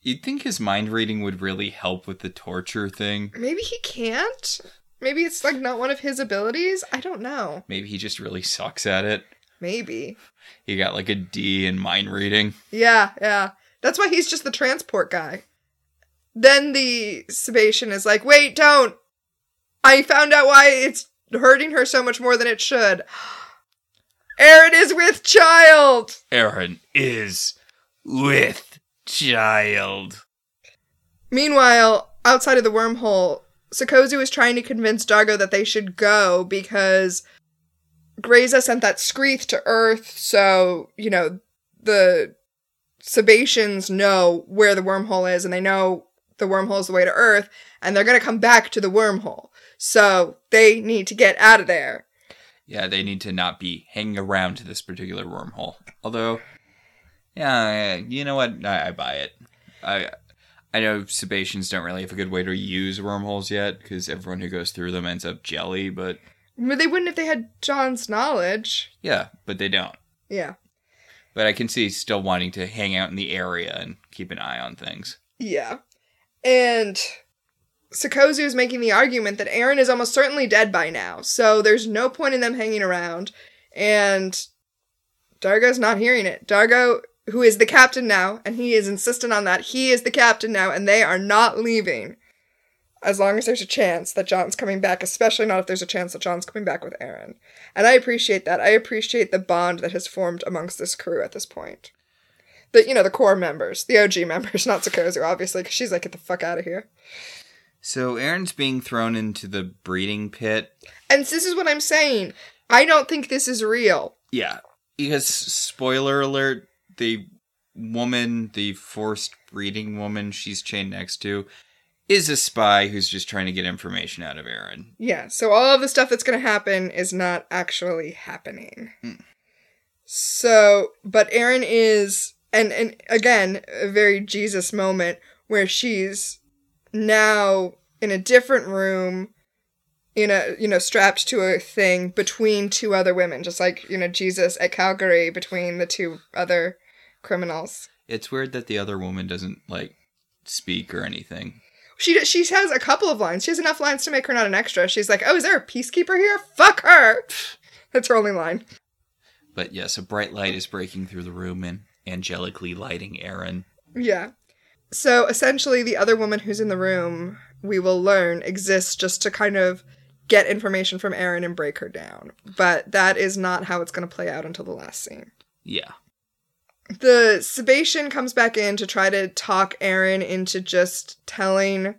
You'd think his mind reading would really help with the torture thing. maybe he can't. Maybe it's like not one of his abilities. I don't know. Maybe he just really sucks at it. Maybe. He got like a D in mind reading. Yeah, yeah. That's why he's just the transport guy. Then the Sebacean is like, wait, don't. I found out why it's hurting her so much more than it should. Aeryn is with child! Aeryn is with child. Meanwhile, outside of the wormhole, Sikozu is trying to convince Dargo that they should go because Grayza sent that Skreeth to Earth, so, you know, the Sebaceans know where the wormhole is and they know the wormhole is the way to Earth, and they're gonna come back to the wormhole. So they need to get out of there. Yeah, they need to not be hanging around to this particular wormhole. Although, Yeah, yeah, you know what? I, I buy it. I I know Sebaceans don't really have a good way to use wormholes yet because everyone who goes through them ends up jelly. But But they wouldn't if they had John's knowledge. yeah, but they don't. Yeah. But I can see still wanting to hang out in the area and keep an eye on things. Yeah. And Sikozu is making the argument that Aeryn is almost certainly dead by now, so there's no point in them hanging around. And Dargo's not hearing it. Dargo, who is the captain now, and he is insistent on that, he is the captain now, and they are not leaving. As long as there's a chance that John's coming back, especially not if there's a chance that John's coming back with Aeryn. And I appreciate that. I appreciate the bond that has formed amongst this crew at this point the you know the core members, the OG members, not Sikozu, obviously, because she's like, get the fuck out of here. So Aeryn's being thrown into the breeding pit. And this is what I'm saying. I don't think this is real. Yeah, because spoiler alert: the woman, the forced breeding woman she's chained next to, is a spy who's just trying to get information out of Aeryn. Yeah, so all of the stuff that's going to happen is not actually happening. Hmm. So, but Aeryn is, and and again, a very Jesus moment where she's now in a different room, in a you know strapped to a thing between two other women, just like you know Jesus at Calvary between the two other criminals. It's weird that the other woman doesn't like speak or anything. She she has a couple of lines. She has enough lines to make her not an extra. She's like, "Oh, is there a peacekeeper here? Fuck her." That's her only line. But yes, a bright light is breaking through the room and angelically lighting Aeryn. Yeah. So essentially, the other woman who's in the room, we will learn, exists just to kind of get information from Aeryn and break her down. But that is not how it's going to play out until the last scene. Yeah. The Sebacean comes back in to try to talk Aeryn into just telling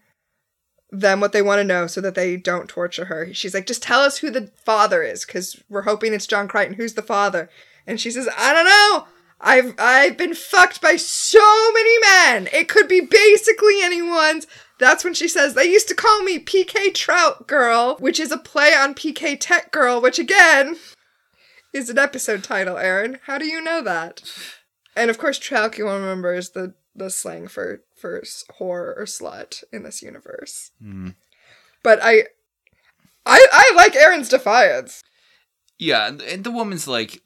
them what they want to know so that they don't torture her. She's like, just tell us who the father is, because we're hoping it's John Crichton. Who's the father? And she says, I don't know. I've I've been fucked by so many men. It could be basically anyone's. That's when she says, they used to call me PK Tralk Girl, which is a play on PK Tech Girl, which again is an episode title, Aeryn. How do you know that? And of course, Tralk, you will remember, is the, the slang for, for whore or slut in this universe. Hmm. But I, I, I like Aeryn's defiance. Yeah, and the woman's like,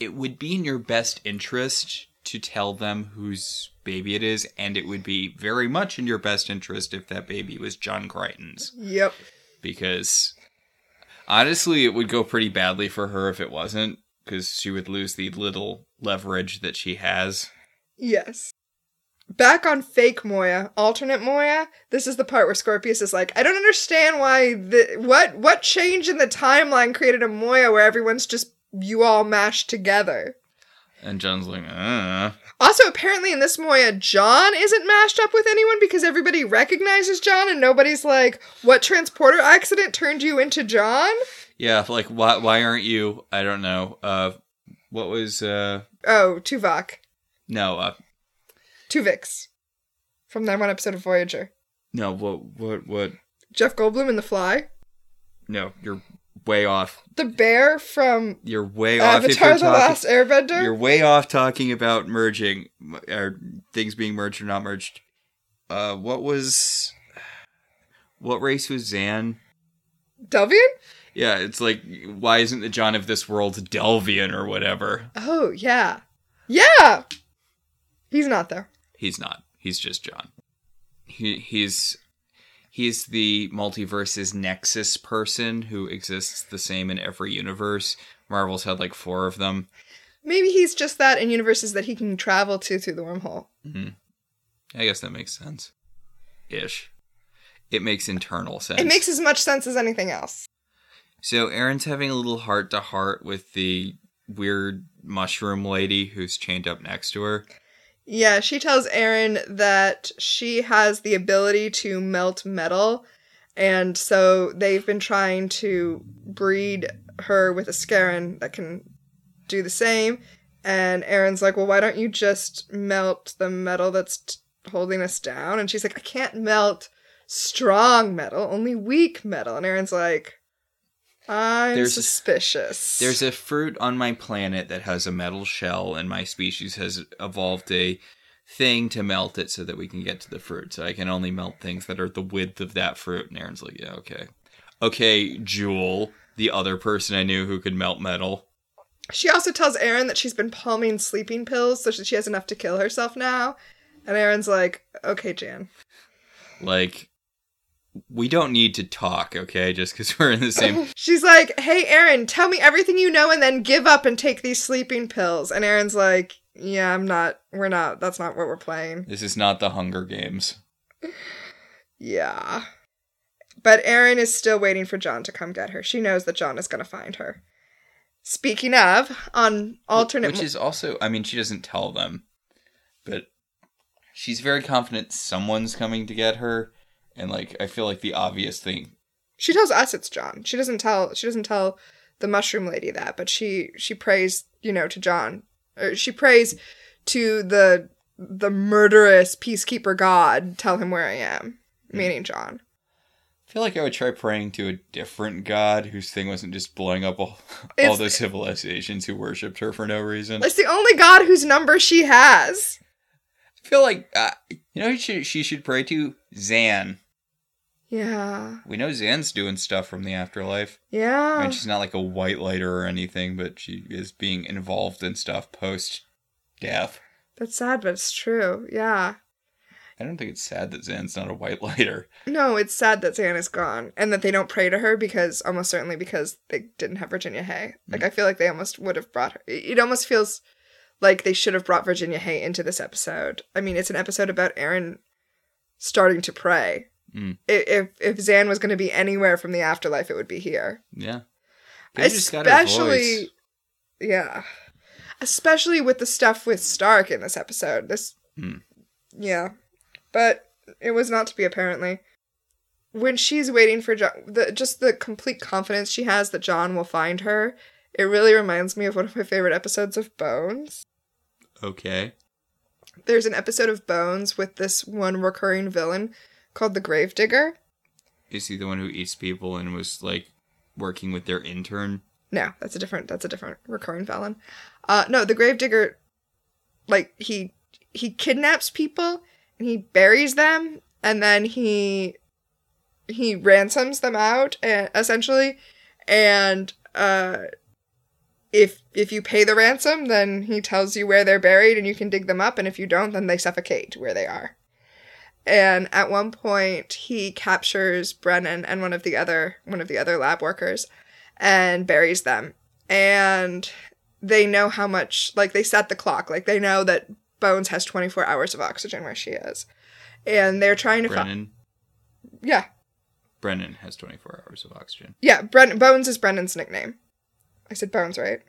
it would be in your best interest to tell them whose baby it is, and it would be very much in your best interest if that baby was John Crichton's. Yep. Because honestly, it would go pretty badly for her if it wasn't, because she would lose the little leverage that she has. Yes. Back on fake Moya, alternate Moya, this is the part where Scorpius is like, I don't understand why the what what change in the timeline created a Moya where everyone's just you all mashed together. And John's like, uh. Also, apparently in this Moya, John isn't mashed up with anyone because everybody recognizes John and nobody's like, what transporter accident turned you into John? Yeah, like, why, why aren't you, I don't know, uh, what was, uh, Oh, Tuvok. no, uh, Tuvix. From that one episode of Voyager. no, what, what, what, Jeff Goldblum in The Fly. no, you're way off. The bear from You're way off. Avatar The talking, Last Airbender. You're way off talking about merging or things being merged or not merged. Uh, what was what race was Zhaan? Delvian? Yeah, it's like why isn't the John of this world Delvian or whatever? Oh, yeah. Yeah! He's not, though. He's not. He's just John. He he's he's the multiverse's nexus person who exists the same in every universe. Marvel's had like four of them. Maybe he's just that in universes that he can travel to through the wormhole. Mm-hmm. I guess that makes sense. Ish. It makes internal sense. It makes as much sense as anything else. So Aeryn's having a little heart to heart with the weird mushroom lady who's chained up next to her. Yeah, she tells Aeryn that she has the ability to melt metal, and so they've been trying to breed her with a Scarran that can do the same. And Aeryn's like, Well, why don't you just melt the metal that's t- holding us down? And she's like, I can't melt strong metal, only weak metal. And Aeryn's like, I'm There's a- suspicious. There's a fruit on my planet that has a metal shell, and my species has evolved a thing to melt it so that we can get to the fruit. So I can only melt things that are the width of that fruit. And Aeryn's like, yeah, okay. Okay, Jool, the other person I knew who could melt metal. She also tells Aeryn that she's been palming sleeping pills so that she has enough to kill herself now. And Aeryn's like, okay, Jan. Like, we don't need to talk, okay? Just because we're in the same. She's like, hey, Aeryn, tell me everything you know and then give up and take these sleeping pills. And Aeryn's like, yeah, I'm not, we're not, that's not what we're playing. this is not the Hunger Games. Yeah. But Aeryn is still waiting for John to come get her. She knows that John is going to find her. Speaking of, on alternate Which is also, I mean, she doesn't tell them, but she's very confident someone's coming to get her. And, like, I feel like the obvious thing she tells us it's John. She doesn't tell she doesn't tell the mushroom lady that, but she she prays, you know, to John. Or she prays to the the murderous peacekeeper god, tell him where I am, meaning John. I feel like I would try praying to a different god whose thing wasn't just blowing up all, all those civilizations who worshipped her for no reason. It's the only god whose number she has. I feel like, uh, you know, who she, she should pray to? Zhaan. Yeah. We know Zhaan's doing stuff from the afterlife. Yeah. I mean, she's not like a white lighter or anything, but she is being involved in stuff post death. That's sad, but it's true. Yeah. I don't think it's sad that Zhaan's not a white lighter. No, it's sad that Zhaan is gone and that they don't pray to her because almost certainly because they didn't have Virginia Hay. Like mm. I feel like they almost would have brought her. It it almost feels like they should have brought Virginia Hay into this episode. I mean, it's an episode about Aeryn starting to pray. Mm. If if Zhaan was going to be anywhere from the afterlife, it would be here. Yeah. Got. Especially, yeah, especially with the stuff with Stark in this episode. This, Hmm. yeah, but it was not to be apparently. When she's waiting for John, the just the complete confidence she has that John will find her, it really reminds me of one of my favorite episodes of Bones. Okay. There's an episode of Bones with this one recurring villain called the Gravedigger. Is he the one who eats people and was like working with their intern? No, that's a different that's a different recurring villain. Uh no, the Gravedigger like he he kidnaps people and he buries them and then he he ransoms them out uh, essentially and uh if if you pay the ransom then he tells you where they're buried and you can dig them up and if you don't then they suffocate where they are. And at one point he captures Brennan and one of the other one of the other lab workers and buries them. And they know how much, like, they set the clock. Like, they know that Bones has 24 hours of oxygen where she is. And they're trying to. Brennan. Yeah. Brennan has 24 hours of oxygen. Yeah. Bren- Bones is Brennan's nickname. I said Bones, right?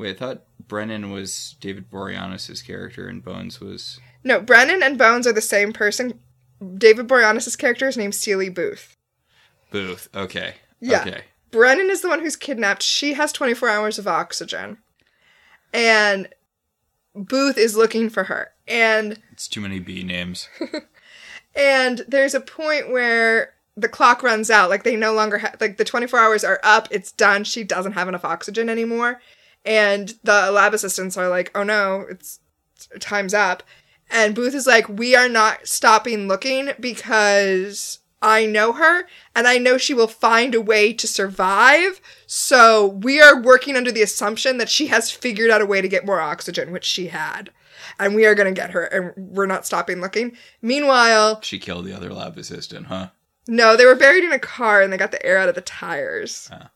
Wait, I thought Brennan was David Boreanaz's character and Bones was. No, Brennan and Bones are the same person. David Boreanaz's character is named Seeley Booth. Booth. Okay. Yeah. Okay. Brennan is the one who's kidnapped. She has 24 hours of oxygen. And Booth is looking for her. And It's too many B names. And there's a point where the clock runs out. Like they no longer have, like the 24 hours are up. It's done. She doesn't have enough oxygen anymore. And the lab assistants are like, oh no, it's, time's up. And Booth is like, we are not stopping looking because I know her and I know she will find a way to survive. So we are working under the assumption that she has figured out a way to get more oxygen, which she had. And we are going to get her and we're not stopping looking. Meanwhile, She killed the other lab assistant, huh? no, they were buried in a car and they got the air out of the tires. Ah.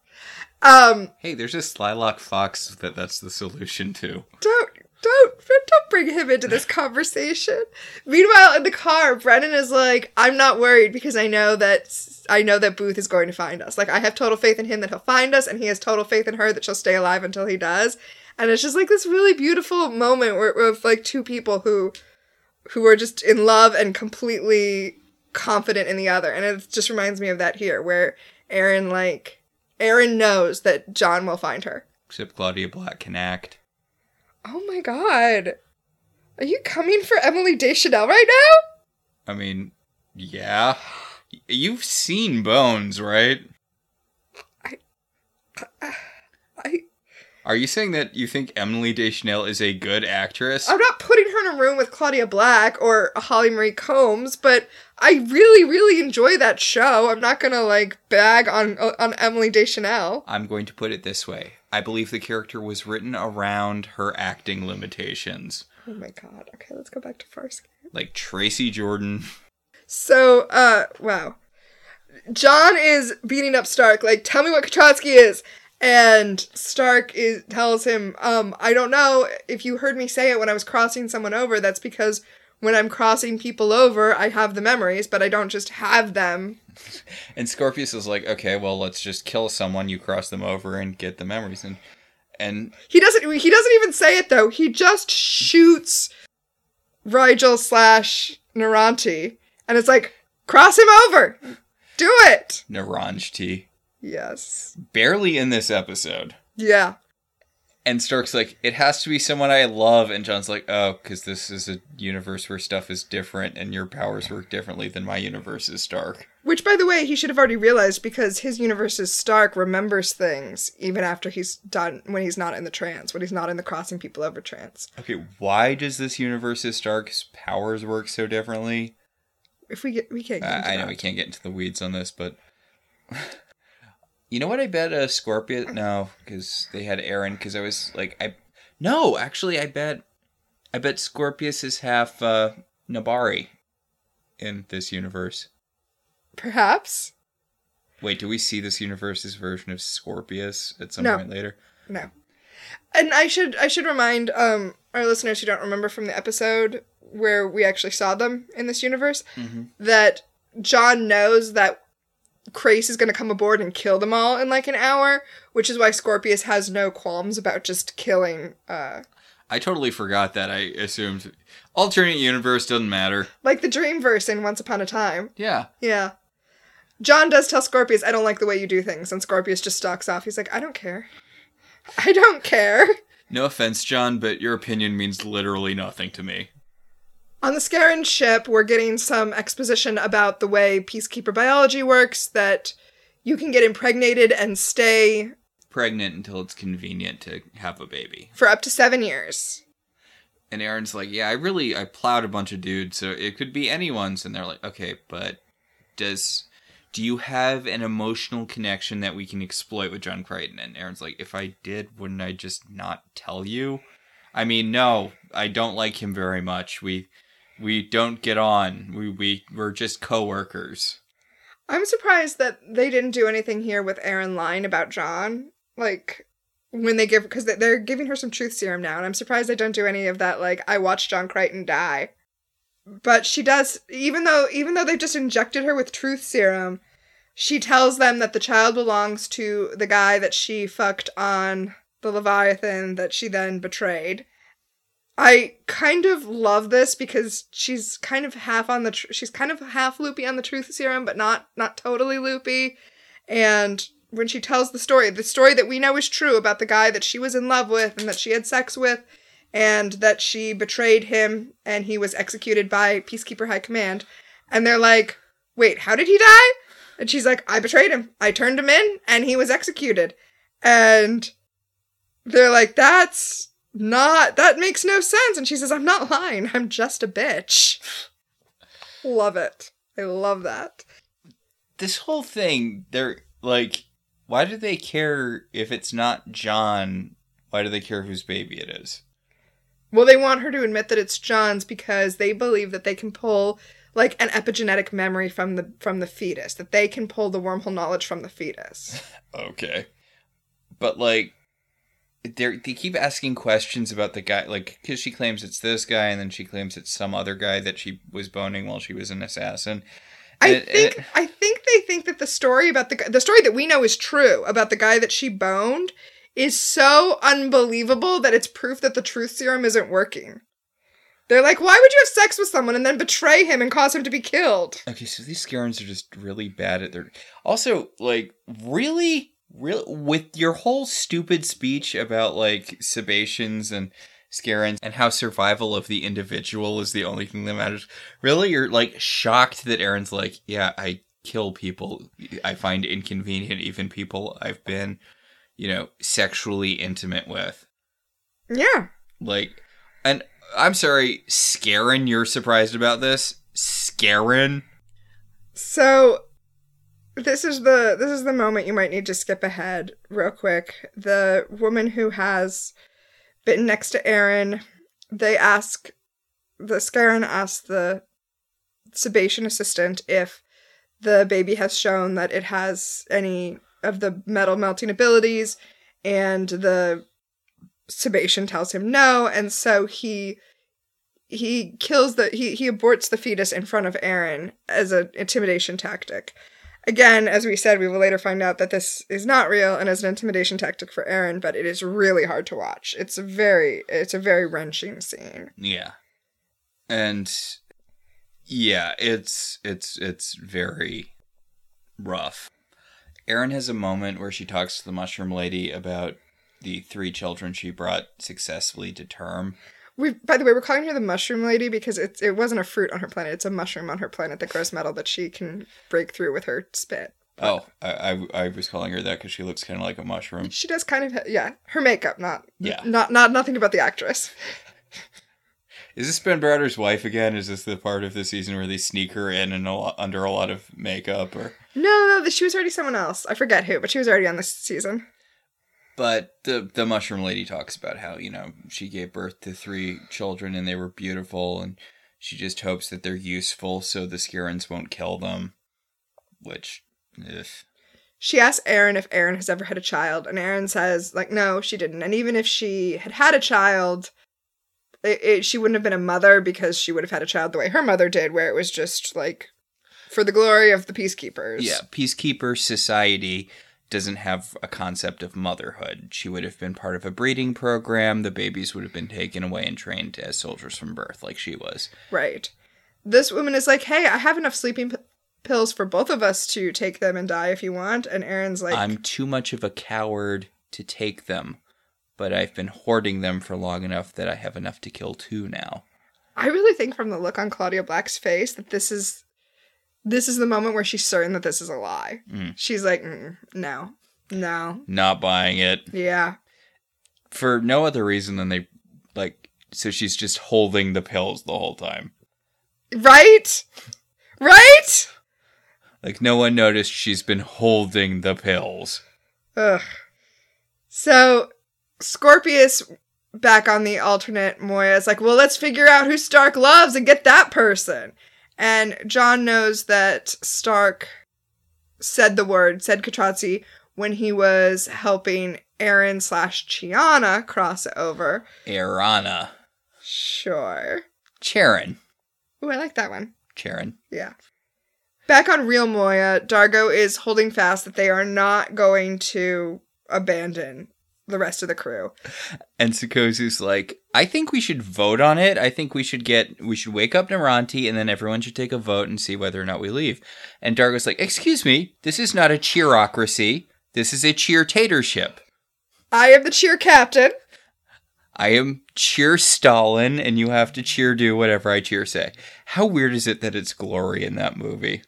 Um, Hey, there's a Slylock Fox that that's the solution to. don't don't don't bring him into this conversation. Meanwhile, in the car, Brennan is like, "I'm not worried because I know that I know that Booth is going to find us. Like, I have total faith in him that he'll find us, and he has total faith in her that she'll stay alive until he does." And it's just like this really beautiful moment where of like two people who who are just in love and completely confident in the other, and it just reminds me of that here, where Aaron like Aaron knows that John will find her. Except Claudia Black can act. Oh my god. Are you coming for Emily Deschanel right now? I mean, yeah. You've seen Bones, right? I Are you saying that you think Emily Deschanel is a good actress? I'm not putting her in a room with Claudia Black or Holly Marie Combs, but I really, really enjoy that show. I'm not gonna like bag on on Emily Deschanel. I'm going to put it this way. I believe the character was written around her acting limitations. Oh my god. Okay, let's go back to Farscape. Like Tracy Jordan. So, uh, wow. John is beating up Stark, like, tell me what Katratzi is. And Stark is tells him, um, I don't know if you heard me say it when I was crossing someone over. That's because when I'm crossing people over, I have the memories, but I don't just have them. And Scorpius is like, okay, well, let's just kill someone. You cross them over and get the memories. And and He doesn't. He doesn't even say it though. He just shoots Rygel slash Noranti, and it's like, cross him over. Do it. Naranj T. Yes. Barely in this episode. Yeah. And Stark's like, it has to be someone I love. And John's like, oh, because this is a universe where stuff is different and your powers work differently than my universe is Stark. Which, by the way, he should have already realized because his universe's Stark remembers things even after he's done when he's not in the trance, when he's not in the crossing people over trance. Okay, why does this universe's Stark's powers work so differently? If we get, we can't. Get into I, I know that. we can't get into the weeds on this, but you know what? I bet a Scorpius. No, because they had Aeryn. Because I was like, I no, actually, I bet, I bet Scorpius is half uh, Nebari in this universe. Perhaps Wait, do we see this universe's version of Scorpius at some No. point later? no. And I should I should remind um our listeners who don't remember from the episode where we actually saw them in this universe Mhm. that John knows that Grayza is going to come aboard and kill them all in like an hour, which is why Scorpius has no qualms about just killing uh I totally forgot that. I assumed alternate universe doesn't matter. like the Dreamverse in Once Upon a Time. Yeah, Yeah. John does tell Scorpius, I don't like the way you do things, and Scorpius just stalks off. He's like, I don't care. I don't care. no offense, John, but your opinion means literally nothing to me. On the Scarran ship, we're getting some exposition about the way peacekeeper biology works, that you can get impregnated and stay Pregnant until it's convenient to have a baby. for up to seven years. And Aeryn's like, yeah, I really I plowed a bunch of dudes, so it could be anyone's. And they're like, okay, but does do you have an emotional connection that we can exploit with John Crichton? And Aeryn's like, if I did, wouldn't I just not tell you? I mean, no, I don't like him very much. We we don't get on. We we we're just coworkers. I'm surprised that they didn't do anything here with Aeryn lying about John. Like, when they give, because they're giving her some truth serum now, and I'm surprised they don't do any of that, like, I watched John Crichton die. But she does, even though, even though they've just injected her with truth serum, she tells them that the child belongs to the guy that she fucked on the Leviathan that she then betrayed. I kind of love this because she's kind of half on the tr- she's kind of half loopy on the truth serum but not not totally loopy. And when she tells the story the story that we know is true about the guy that she was in love with and that she had sex with and that she betrayed him and he was executed by peacekeeper high command. And they're like wait how did he die? And she's like i betrayed him. I turned him in and he was executed. And they're like that's not that makes no sense and she says i'm not lying i'm just a bitch love it i love that This whole thing, they're like, why do they care if it's not John? Why do they care whose baby it is? well they want her to admit that it's john's because they believe that they can pull like an epigenetic memory from the from the fetus that they can pull the wormhole knowledge from the fetus Okay. But like they they keep asking questions about the guy like cuz she claims it's this guy and then she claims it's some other guy that she was boning while she was an assassin. I it- think it- I think they think that the story about the the story that we know is true about the guy that she boned is so unbelievable that it's proof that the truth serum isn't working. They're like, why would you have sex with someone and then betray him and cause him to be killed? Okay, so these Scarrans are just really bad at their Also, like really real with your whole stupid speech about like sebaceans and Scarrans and how survival of the individual is the only thing that matters. Really, you're like shocked that Aeryn's like, yeah, I kill people. I find inconvenient even people I've been you know, sexually intimate with. Yeah. Like, and I'm sorry, Scarran, you're surprised about this? Scarran? So this is the this is the moment you might need to skip ahead real quick. The woman who has been next to Aeryn, they ask the Scarran asks the sebacean assistant if the baby has shown that it has any of the metal melting abilities, and the sebacean tells him no, and so he he kills the he he aborts the fetus in front of Aeryn as an intimidation tactic. Again, as we said, we will later find out that this is not real and is an intimidation tactic for Aeryn, but it is really hard to watch. It's a very it's a very wrenching scene. Yeah. And yeah, it's it's it's very rough. Aeryn has a moment where she talks to the mushroom lady about the three children she brought successfully to term. We, by the way, we're calling her the mushroom lady because it's it wasn't a fruit on her planet; it's a mushroom on her planet that grows metal that she can break through with her spit. Oh, I, I, I was calling her that because she looks kind of like a mushroom. She does kind of, yeah. Her makeup, not, Yeah. not, not nothing about the actress. Is this Ben Browder's wife again? Is this the part of the season where they sneak her in and a lot, under a lot of makeup? Or No, no, she was already someone else. I forget who, but she was already on this season. But the the mushroom lady talks about how you know she gave birth to three children and they were beautiful and she just hopes that they're useful so the Scarrans won't kill them. Which, ugh. She asks Aeryn if Aeryn has ever had a child, and Aeryn says, like, no, she didn't. And even if she had had a child, it, it, she wouldn't have been a mother because she would have had a child the way her mother did, where it was just like for the glory of the peacekeepers. yeah, peacekeeper society doesn't have a concept of motherhood. She would have been part of a breeding program. The babies would have been taken away and trained as soldiers from birth, like she was. Right. This woman is like, hey, I have enough sleeping p- pills for both of us to take them and die if you want. And Aeryn's like, I'm too much of a coward to take them, but I've been hoarding them for long enough that I have enough to kill two now. I really think from the look on Claudia Black's face that this is this is the moment where she's certain that this is a lie. Mm. She's like, mm, no, no, Not buying it yeah, for no other reason than they like. So she's just holding the pills the whole time. right, right. Like no one noticed she's been holding the pills. Ugh. So Scorpius back on the alternate Moya is like, well, let's figure out who Stark loves and get that person. And John knows that Stark said the word, said Katratzi, when he was helping Aeryn slash Chiana cross over. Arana. Sure. Charon. Ooh, I like that one. Charon. Yeah. Back on Real Moya, Dargo is holding fast that they are not going to abandon the rest of the crew. And Sikozu's like, I think we should vote on it. I think we should get, we should wake up Noranti and then everyone should take a vote and see whether or not we leave. And Dargo's like, excuse me, this is not a cheerocracy. This is a cheer-tatership. I am the cheer captain. I am cheer Stalin and you have to cheer do whatever I cheer say. How weird is it that it's glory in that movie?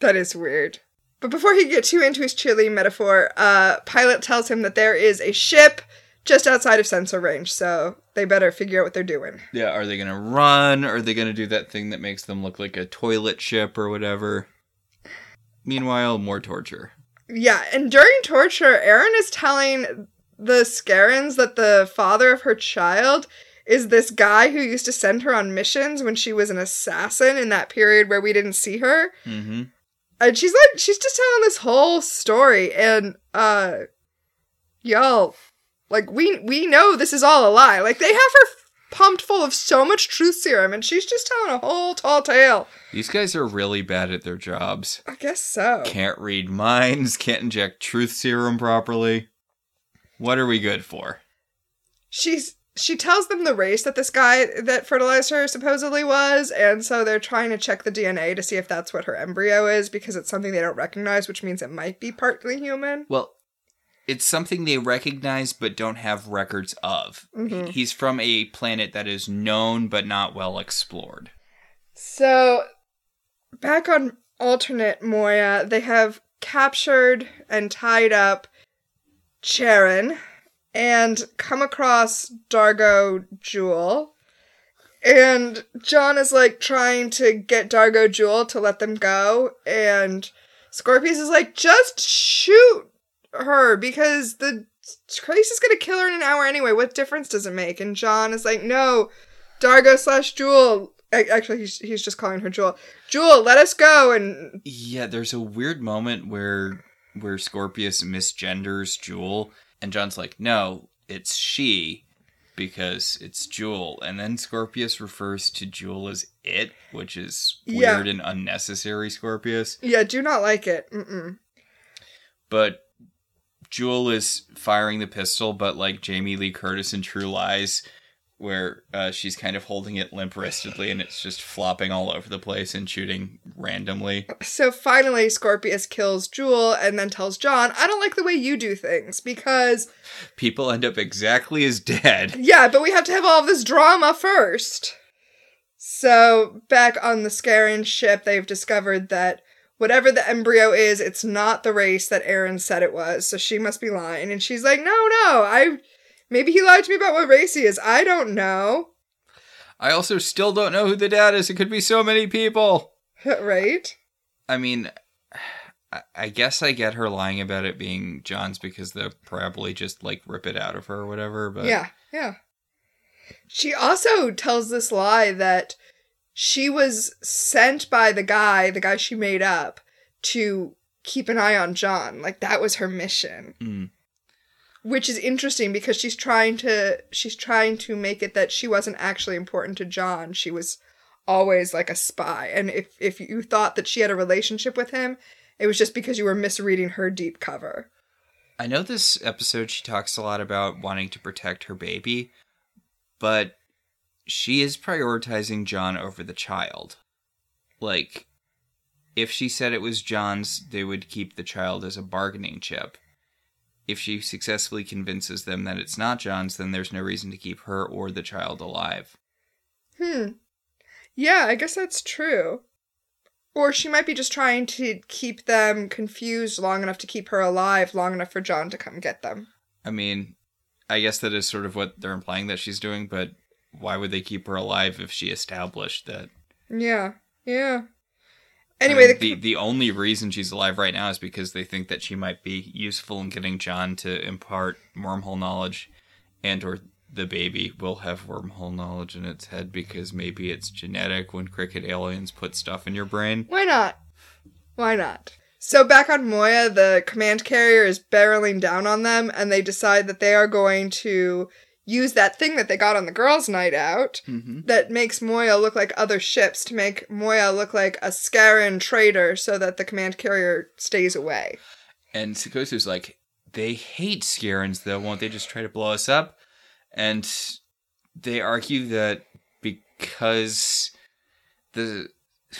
That is weird. But before he gets too into his cheerleading metaphor, uh, Pilot tells him that there is a ship just outside of sensor range, so they better figure out what they're doing. Yeah, are they gonna run? Are they gonna do that thing that makes them look like a toilet ship or whatever? Meanwhile, more torture. Yeah, and during torture, Aeryn is telling the Scarrans that the father of her child is this guy who used to send her on missions when she was an assassin in that period where we didn't see her. Mm-hmm. And she's like, she's just telling this whole story, and uh, y'all, like we we know this is all a lie. Like they have her pumped full of so much truth serum, and she's just telling a whole tall tale. These guys are really bad at their jobs. I guess so. Can't read minds, can't inject truth serum properly. What are we good for? she's she tells them the race that this guy that fertilized her supposedly was, and so they're trying to check the DNA to see if that's what her embryo is because it's something they don't recognize, which means it might be partly human. Well, it's something they recognize but don't have records of. Mhm. He's from a planet that is known but not well explored. So, back on alternate Moya, they have captured and tied up Charon and come across Dargo Jool. And John is like trying to get Dargo Jool to let them go. And Scorpius is like, just shoot her because the Trace is gonna kill her in an hour anyway. What difference does it make? And John is like, no, Dargo slash Jool. Actually, he's, he's just calling her Jool. Jool, let us go. And Yeah, there's a weird moment where where Scorpius misgenders Jool, and John's like, "No, it's she," because it's Jool, and then Scorpius refers to Jool as it, which is Yeah. weird and unnecessary. Scorpius, yeah, do not like it. Mm-mm. but Jool is firing the pistol, but like Jamie Lee Curtis in True Lies, where uh, she's kind of holding it limp wristedly and it's just flopping all over the place and shooting randomly. So finally, Scorpius kills Jool and then tells John, I don't like the way you do things because, People end up exactly as dead. yeah, but we have to have all of this drama first. So back on the Scarran ship, they've discovered that whatever the embryo is, it's not the race that Aeryn said it was. So she must be lying. And she's like, no, no, I. Maybe he lied to me about what race he is. I don't know. I also still don't know who the dad is. It could be so many people. right? I mean, I- guess I get her lying about it being John's because they'll probably just like rip it out of her or whatever. But Yeah, yeah. She also tells this lie that she was sent by the guy, the guy she made up, to keep an eye on John. Like that was her mission. Mm. Which is interesting because she's trying to she's trying to make it that she wasn't actually important to John. She was always like a spy. And if if you thought that she had a relationship with him, it was just because you were misreading her deep cover. I know this episode she talks a lot about wanting to protect her baby, but she is prioritizing John over the child. Like, if she said it was John's, they would keep the child as a bargaining chip. If she successfully convinces them that it's not John's, then there's no reason to keep her or the child alive. Hmm. Yeah, I guess that's true. Or she might be just trying to keep them confused long enough to keep her alive, long enough for John to come get them. I mean, I guess that is sort of what they're implying that she's doing, but why would they keep her alive if she established that Yeah, yeah. I Anyway, mean, the, the the only reason she's alive right now is because they think that she might be useful in getting John to impart wormhole knowledge, and or the baby will have wormhole knowledge in its head because maybe it's genetic when cricket aliens put stuff in your brain. why not? Why not? So back on Moya, the command carrier is barreling down on them, and they decide that they are going to use that thing that they got on the girls' night out Mm-hmm. that makes Moya look like other ships to make Moya look like a Scarran trader so that the command carrier stays away. And Sikozu's like, they hate Scarrans though, won't they just try to blow us up? And they argue that because the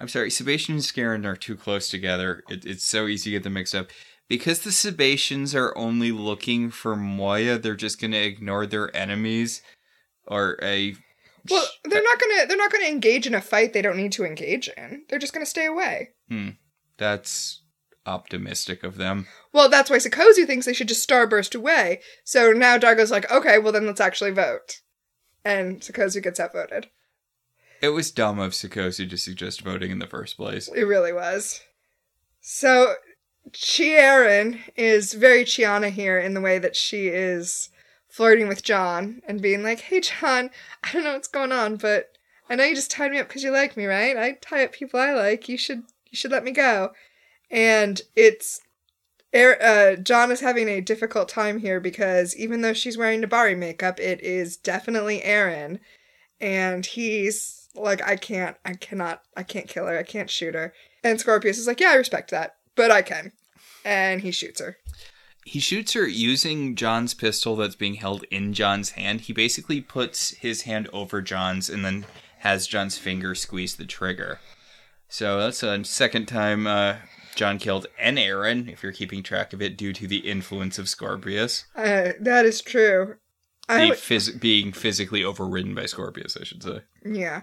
I'm sorry, Sebacean and Scarran are too close together. It, it's so easy to get them mixed up. Because the Sebaceans are only looking for Moya, they're just gonna ignore their enemies or a Well, they're not gonna they're not gonna engage in a fight they don't need to engage in. They're just gonna stay away. Hmm. that's optimistic of them. Well, that's why Sikozu thinks they should just starburst away. So now Dargo's like, okay, well then let's actually vote. And Sikozu gets outvoted. It was dumb of Sikozu to suggest voting in the first place. It really was. So Chiaran is very Chiana here in the way that she is flirting with John and being like, hey John, I don't know what's going on, but I know you just tied me up because you like me, right? I tie up people I like. You should you should let me go. And it's uh, John is having a difficult time here because even though she's wearing Nebari makeup, it is definitely Aeryn, and he's like, I can't, I cannot, I can't kill her, I can't shoot her. And Scorpius is like, Yeah, I respect that, but I can, and he shoots her. He shoots her using John's pistol that's being held in John's hand. He basically puts his hand over John's and then has John's finger squeeze the trigger. So that's a second time uh, John killed an Aeryn, if you're keeping track of it, due to the influence of Scorpius. Uh, that is true. Would- phys- being physically overridden by Scorpius, I should say. Yeah.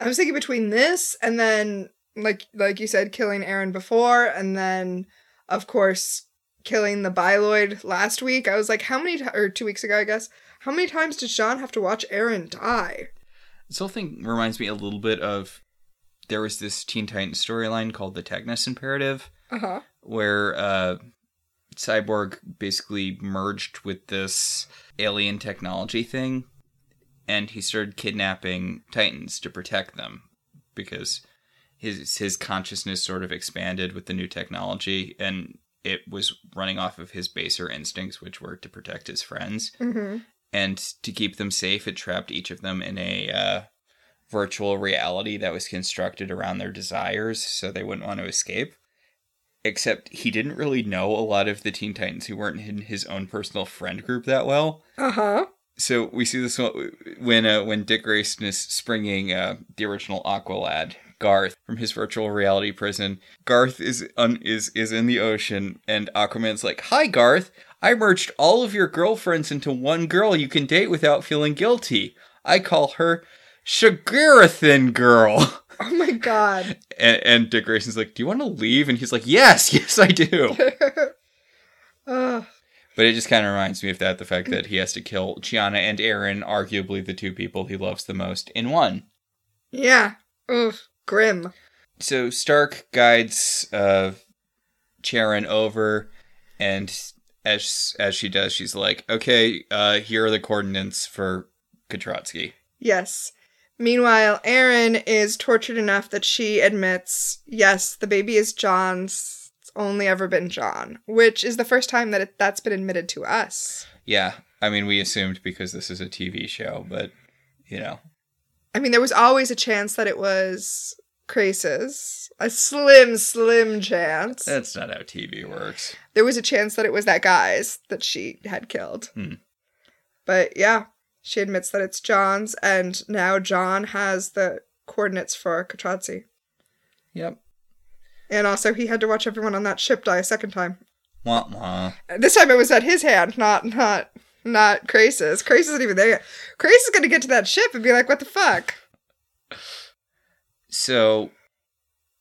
I was thinking between this and then like like you said killing Aeryn before and then of course killing the Bioloid last week, I was like, how many, ti or two weeks ago, I guess, how many times did Sean have to watch Aeryn die? This whole thing reminds me a little bit of there was this Teen Titans storyline called the Technis Imperative, Uh huh. where uh, Cyborg basically merged with this alien technology thing, and he started kidnapping Titans to protect them because his his consciousness sort of expanded with the new technology, and it was running off of his baser instincts, which were to protect his friends. Mm-hmm. and to keep them safe, it trapped each of them in a uh, virtual reality that was constructed around their desires, so they wouldn't want to escape. Except he didn't really know a lot of the Teen Titans who weren't in his own personal friend group that well. Uh huh. So we see this one- when uh, when Dick Grayson is springing uh, the original Aqualad Garth from his virtual reality prison. Garth is un- is is in the ocean, and Aquaman's like, "Hi, Garth. I merged all of your girlfriends into one girl you can date without feeling guilty. I call her Shagarathan Girl." Oh my god. And, and Dick Grayson's like, "Do you want to leave?" And he's like, "Yes, yes, I do." Ugh. But it just kind of reminds me of that the fact that he has to kill Chiana and Aeryn, arguably the two people he loves the most, in one. yeah. Ugh. Grim. So Stark guides uh, Charon over, and as as she does, she's like, "Okay, uh, here are the coordinates for Katratzi." Yes. Meanwhile, Aeryn is tortured enough that she admits, yes, the baby is John's. It's only ever been John, which is the first time that it, that's been admitted to us. Yeah, I mean, we assumed because this is a TV show, but you know, I mean, there was always a chance that it was Crace's. A slim, slim chance. that's not how TV works. there was a chance that it was that guy's that she had killed. Hmm. But yeah, she admits that it's John's, and now John has the coordinates for Katratzi. Yep. And also, he had to watch everyone on that ship die a second time. Wah wah. This time it was at his hand, not not not Crace's. Crace isn't even there yet. Crace is gonna get to that ship and be like, "What the fuck?" So,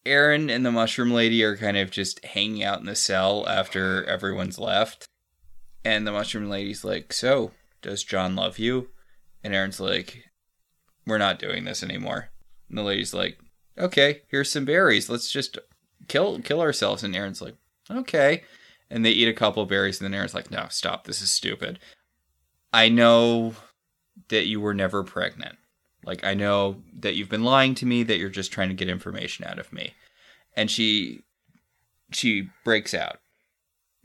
Aeryn and the Mushroom Lady are kind of just hanging out in the cell after everyone's left. And the Mushroom Lady's like, So, does John love you? And Aeryn's like, We're not doing this anymore. And the lady's like, Okay, here's some berries. Let's just kill kill ourselves. And Aeryn's like, Okay. And they eat a couple berries, and then Aeryn's like, No, stop. This is stupid. I know that you were never pregnant. Like I know that you've been lying to me that you're just trying to get information out of me. And she she breaks out.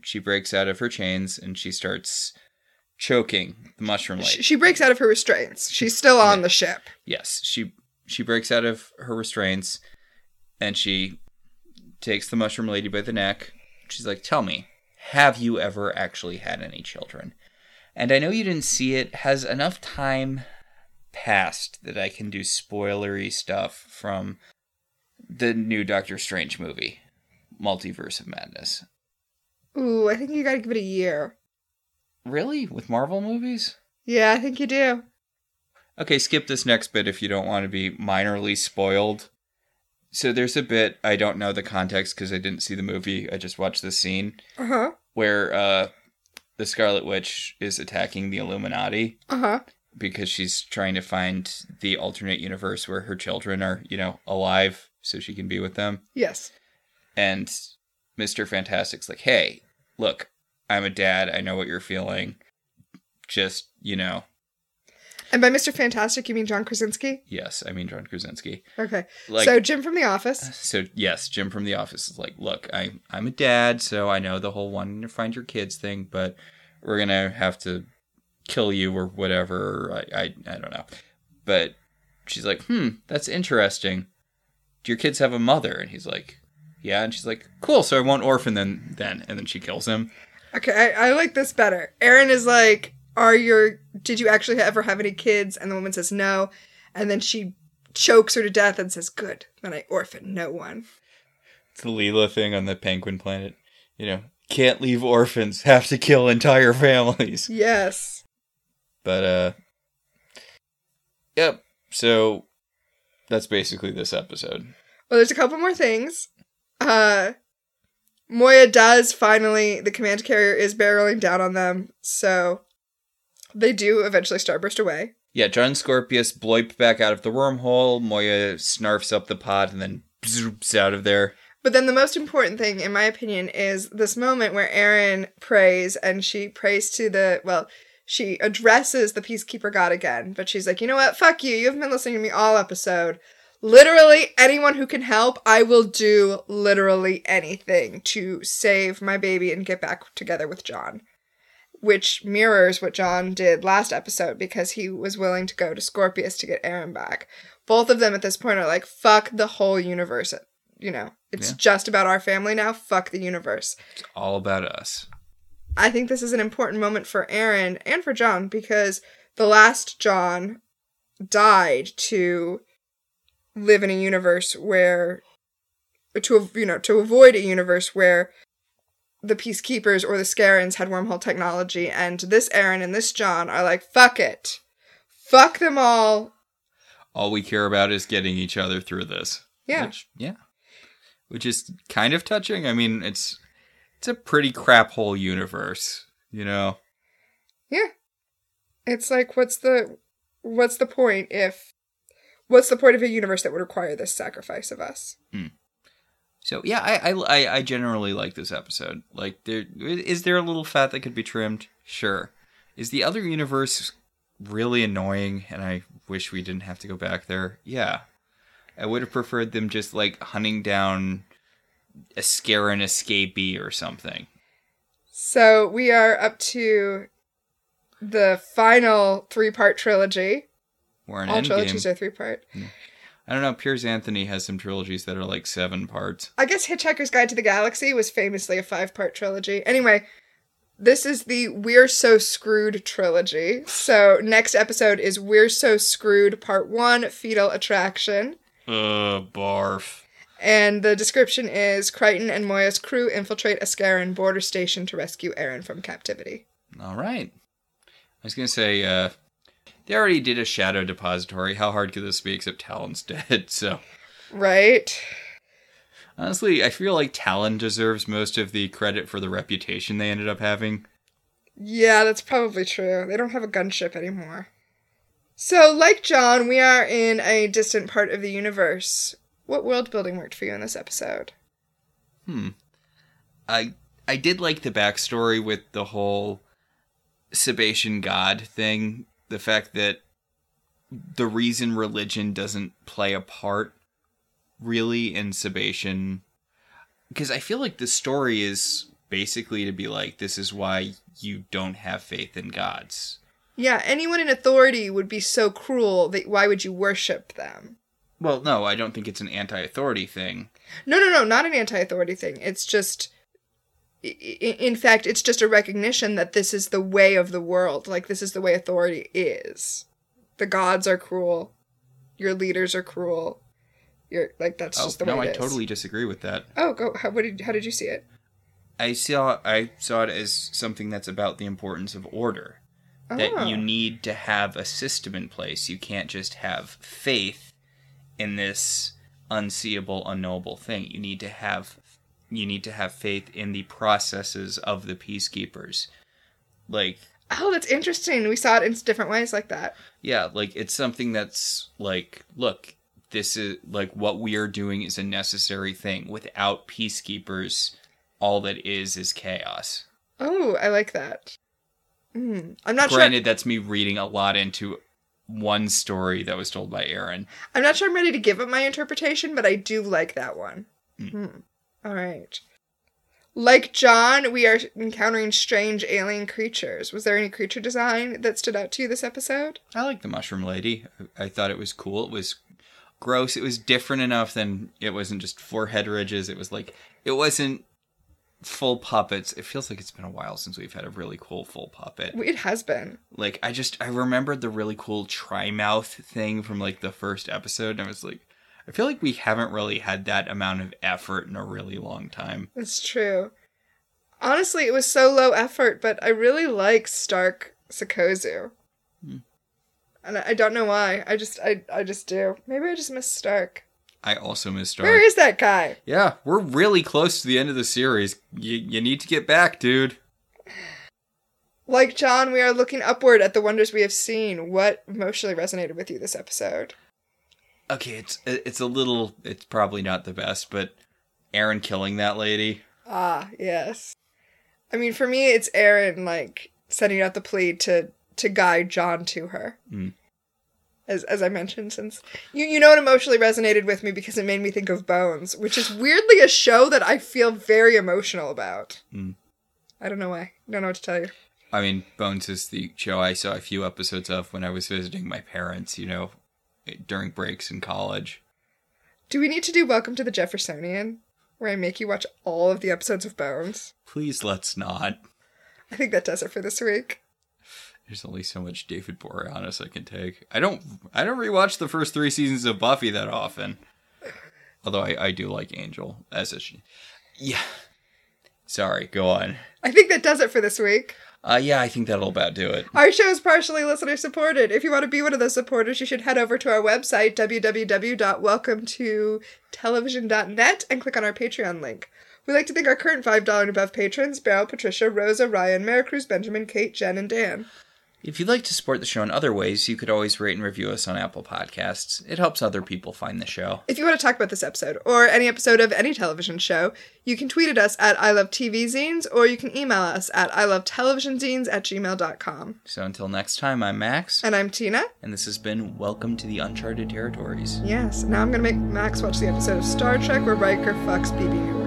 She breaks out of her chains and she starts choking the mushroom lady. She, breaks out of her restraints. She's still on Yeah. the ship. yes, she she breaks out of her restraints and she takes the mushroom lady by the neck. She's like, "Tell me, have you ever actually had any children?" And I know you didn't see it. Has enough time passed that I can do spoilery stuff from the new Doctor Strange movie, Multiverse of Madness. Ooh, I think you gotta give it a year. Really? With Marvel movies? Yeah, I think you do. Okay, skip this next bit if you don't want to be minorly spoiled. So there's a bit I don't know the context because I didn't see the movie. I just watched the scene Uh huh. where uh, the Scarlet Witch is attacking the Illuminati Uh huh. because she's trying to find the alternate universe where her children are, you know, alive so she can be with them. Yes. And Mr. Fantastic's like, "Hey, look, I'm a dad. I know what you're feeling. Just, you know, And by Mr. Fantastic, you mean John Krasinski? yes, I mean John Krasinski. Okay. Like so Jim from The Office. So yes, Jim from the office is like, look, I I'm a dad, so I know the whole wanting to find your kids thing, but we're gonna have to kill you or whatever. I I, I don't know, but she's like, hmm, that's interesting. Do your kids have a mother? And he's like, yeah. And she's like, cool. So I won't orphan them then. And then she kills him. Okay, I, I like this better. Aeryn is like, "Are your? Did you actually ever have any kids?" And the woman says no, and then she chokes her to death and says, "Good, then I orphan no one." It's the Leela thing on the Penguin Planet. You know, can't leave orphans, have to kill entire families. Yes. But uh Yep. So that's basically this episode. Well, there's a couple more things. Uh, Moya does finally, the command carrier is barreling down on them, so they do eventually starburst away. Yeah, John Scorpius bloip back out of the wormhole. Moya snarfs up the pod and then zoops out of there. But then the most important thing, in my opinion, is this moment where Aeryn prays and she prays to the, well, she addresses the Peacekeeper God again, but she's like, you know what? Fuck you. You haven't been listening to me all episode. Literally, anyone who can help, I will do literally anything to save my baby and get back together with John. Which mirrors what John did last episode because he was willing to go to Scorpius to get Aeryn back. Both of them at this point are like, fuck the whole universe. You know, it's Yeah. just about our family now. Fuck the universe. It's all about us. I think this is an important moment for Aeryn and for John because the last John died to live in a universe where to you know to avoid a universe where the peacekeepers or the Scarrans had wormhole technology and this Aeryn and this John are like fuck it. Fuck them all. All we care about is getting each other through this. Yeah. Which, yeah. Which is kind of touching. I mean, it's it's a pretty crap hole universe, you know. Yeah. It's like what's the what's the point if what's the point of a universe that would require this sacrifice of us? Hmm. So yeah, I, I I I generally like this episode. Like, there is there a little fat that could be trimmed? Sure. Is the other universe really annoying, and I wish we didn't have to go back there? Yeah. I would have preferred them just like hunting down a Scarran escapee or something. So we are up to the final three part trilogy. All endgame. trilogies are three part. Hmm. I don't know. Piers Anthony has some trilogies that are like seven parts. I guess Hitchhiker's Guide to the Galaxy was famously a five part trilogy. Anyway, this is the We're So Screwed trilogy. So next episode is We're So Screwed Part 1 Fetal Attraction. Uh, barf. And the description is Crichton and Moya's crew infiltrate a Scarran border station to rescue Aeryn from captivity. All right. I was gonna say, uh, they already did a shadow depository. How hard could this be? Except Talyn's dead. So Right? honestly, I feel like Talyn deserves most of the credit for the reputation they ended up having. Yeah, that's probably true. They don't have a gunship anymore. So, like John, we are in a distant part of the universe. What world building worked for you in this episode? Hmm. I I did like the backstory with the whole Sebacean God thing. The fact that the reason religion doesn't play a part really in Sebacean. Because I feel like the story is basically to be like, this is why you don't have faith in gods. Yeah, anyone in authority would be so cruel that why would you worship them? Well, no, I don't think it's an anti authority thing. No, no, no, not an anti authority thing. It's just. In fact, it's just a recognition that this is the way of the world. Like, this is the way authority is. The gods are cruel. Your leaders are cruel. You're like that's Oh, just the oh, no, way No, I is. totally disagree with that. Oh, go. How, what did, how did you see it? I saw I saw it as something that's about the importance of order. That Oh. you ah. need to have a system in place. You can't just have faith in this unseeable, unknowable thing. You need to have you need to have faith in the processes of the peacekeepers. Like Oh, that's interesting. We saw it in different ways like that. yeah, like it's something that's like, look, this is like what we are doing is a necessary thing. Without peacekeepers, all that is is chaos. Oh, I like that. Mm. I'm not sure. Granted, that's me reading a lot into one story that was told by Aeryn. I'm not sure I'm ready to give up my interpretation, but I do like that one. Hmm. All right. Like John, we are encountering strange alien creatures. Was there any creature design that stood out to you this episode? I like the Mushroom Lady. I thought it was cool. It was gross. It was different enough than it wasn't just forehead ridges. It was like it wasn't full puppets. It feels like it's been a while since we've had a really cool full puppet. It has been. Like I just I remembered the really cool tri mouth thing from like the first episode, and I was like, I feel like we haven't really had that amount of effort in a really long time. That's true. Honestly, it was so low effort, but I really like Stark Sikozu. Hmm. And I I don't know why. I just I I just do. Maybe I just miss Stark. I also miss Stark. Where is that guy? Yeah, we're really close to the end of the series. You, you need to get back, dude. Like John, we are looking upward at the wonders we have seen. What emotionally resonated with you this episode? Okay, it's it's a little. It's probably not the best, but Aeryn killing that lady. Ah, yes. I mean, for me, it's Aeryn like sending out the plea to to guide John to her. Mm. As as I mentioned, since you you know it emotionally resonated with me because it made me think of Bones, which is weirdly a show that I feel very emotional about. Mm. I don't know why. I Don't know what to tell you. I mean, Bones is the show I saw a few episodes of when I was visiting my parents. You know, during breaks in college. Do we need to do Welcome to the Jeffersonian, where I make you watch all of the episodes of Bones? Please let's not. I think that does it for this week. There's only so much David Boreanaz I can take. I don't I don't rewatch the first three seasons of Buffy that often. Although I, I do like Angel as a yeah. Sorry, go on. I think that does it for this week. Uh, yeah, I think that'll about do it. Our show is partially listener supported. If you want to be one of those supporters, you should head over to our website, www.welcometotelevision.net, and click on our Patreon link. We'd like to thank our current $5 and above patrons Beryl, Patricia, Rosa, Ryan, Maricruz, Benjamin, Kate, Jen, and Dan. If you'd like to support the show in other ways, you could always rate and review us on Apple Podcasts. It helps other people find the show. If you want to talk about this episode or any episode of any television show, you can tweet at us at I Love TV Zines or you can email us at I Love Television Zines at gmail.com. So until next time, I'm Max. And I'm Tina. And this has been Welcome to the Uncharted Territories. Yes, now I'm going to make Max watch the episode of Star Trek where Riker fucks BB.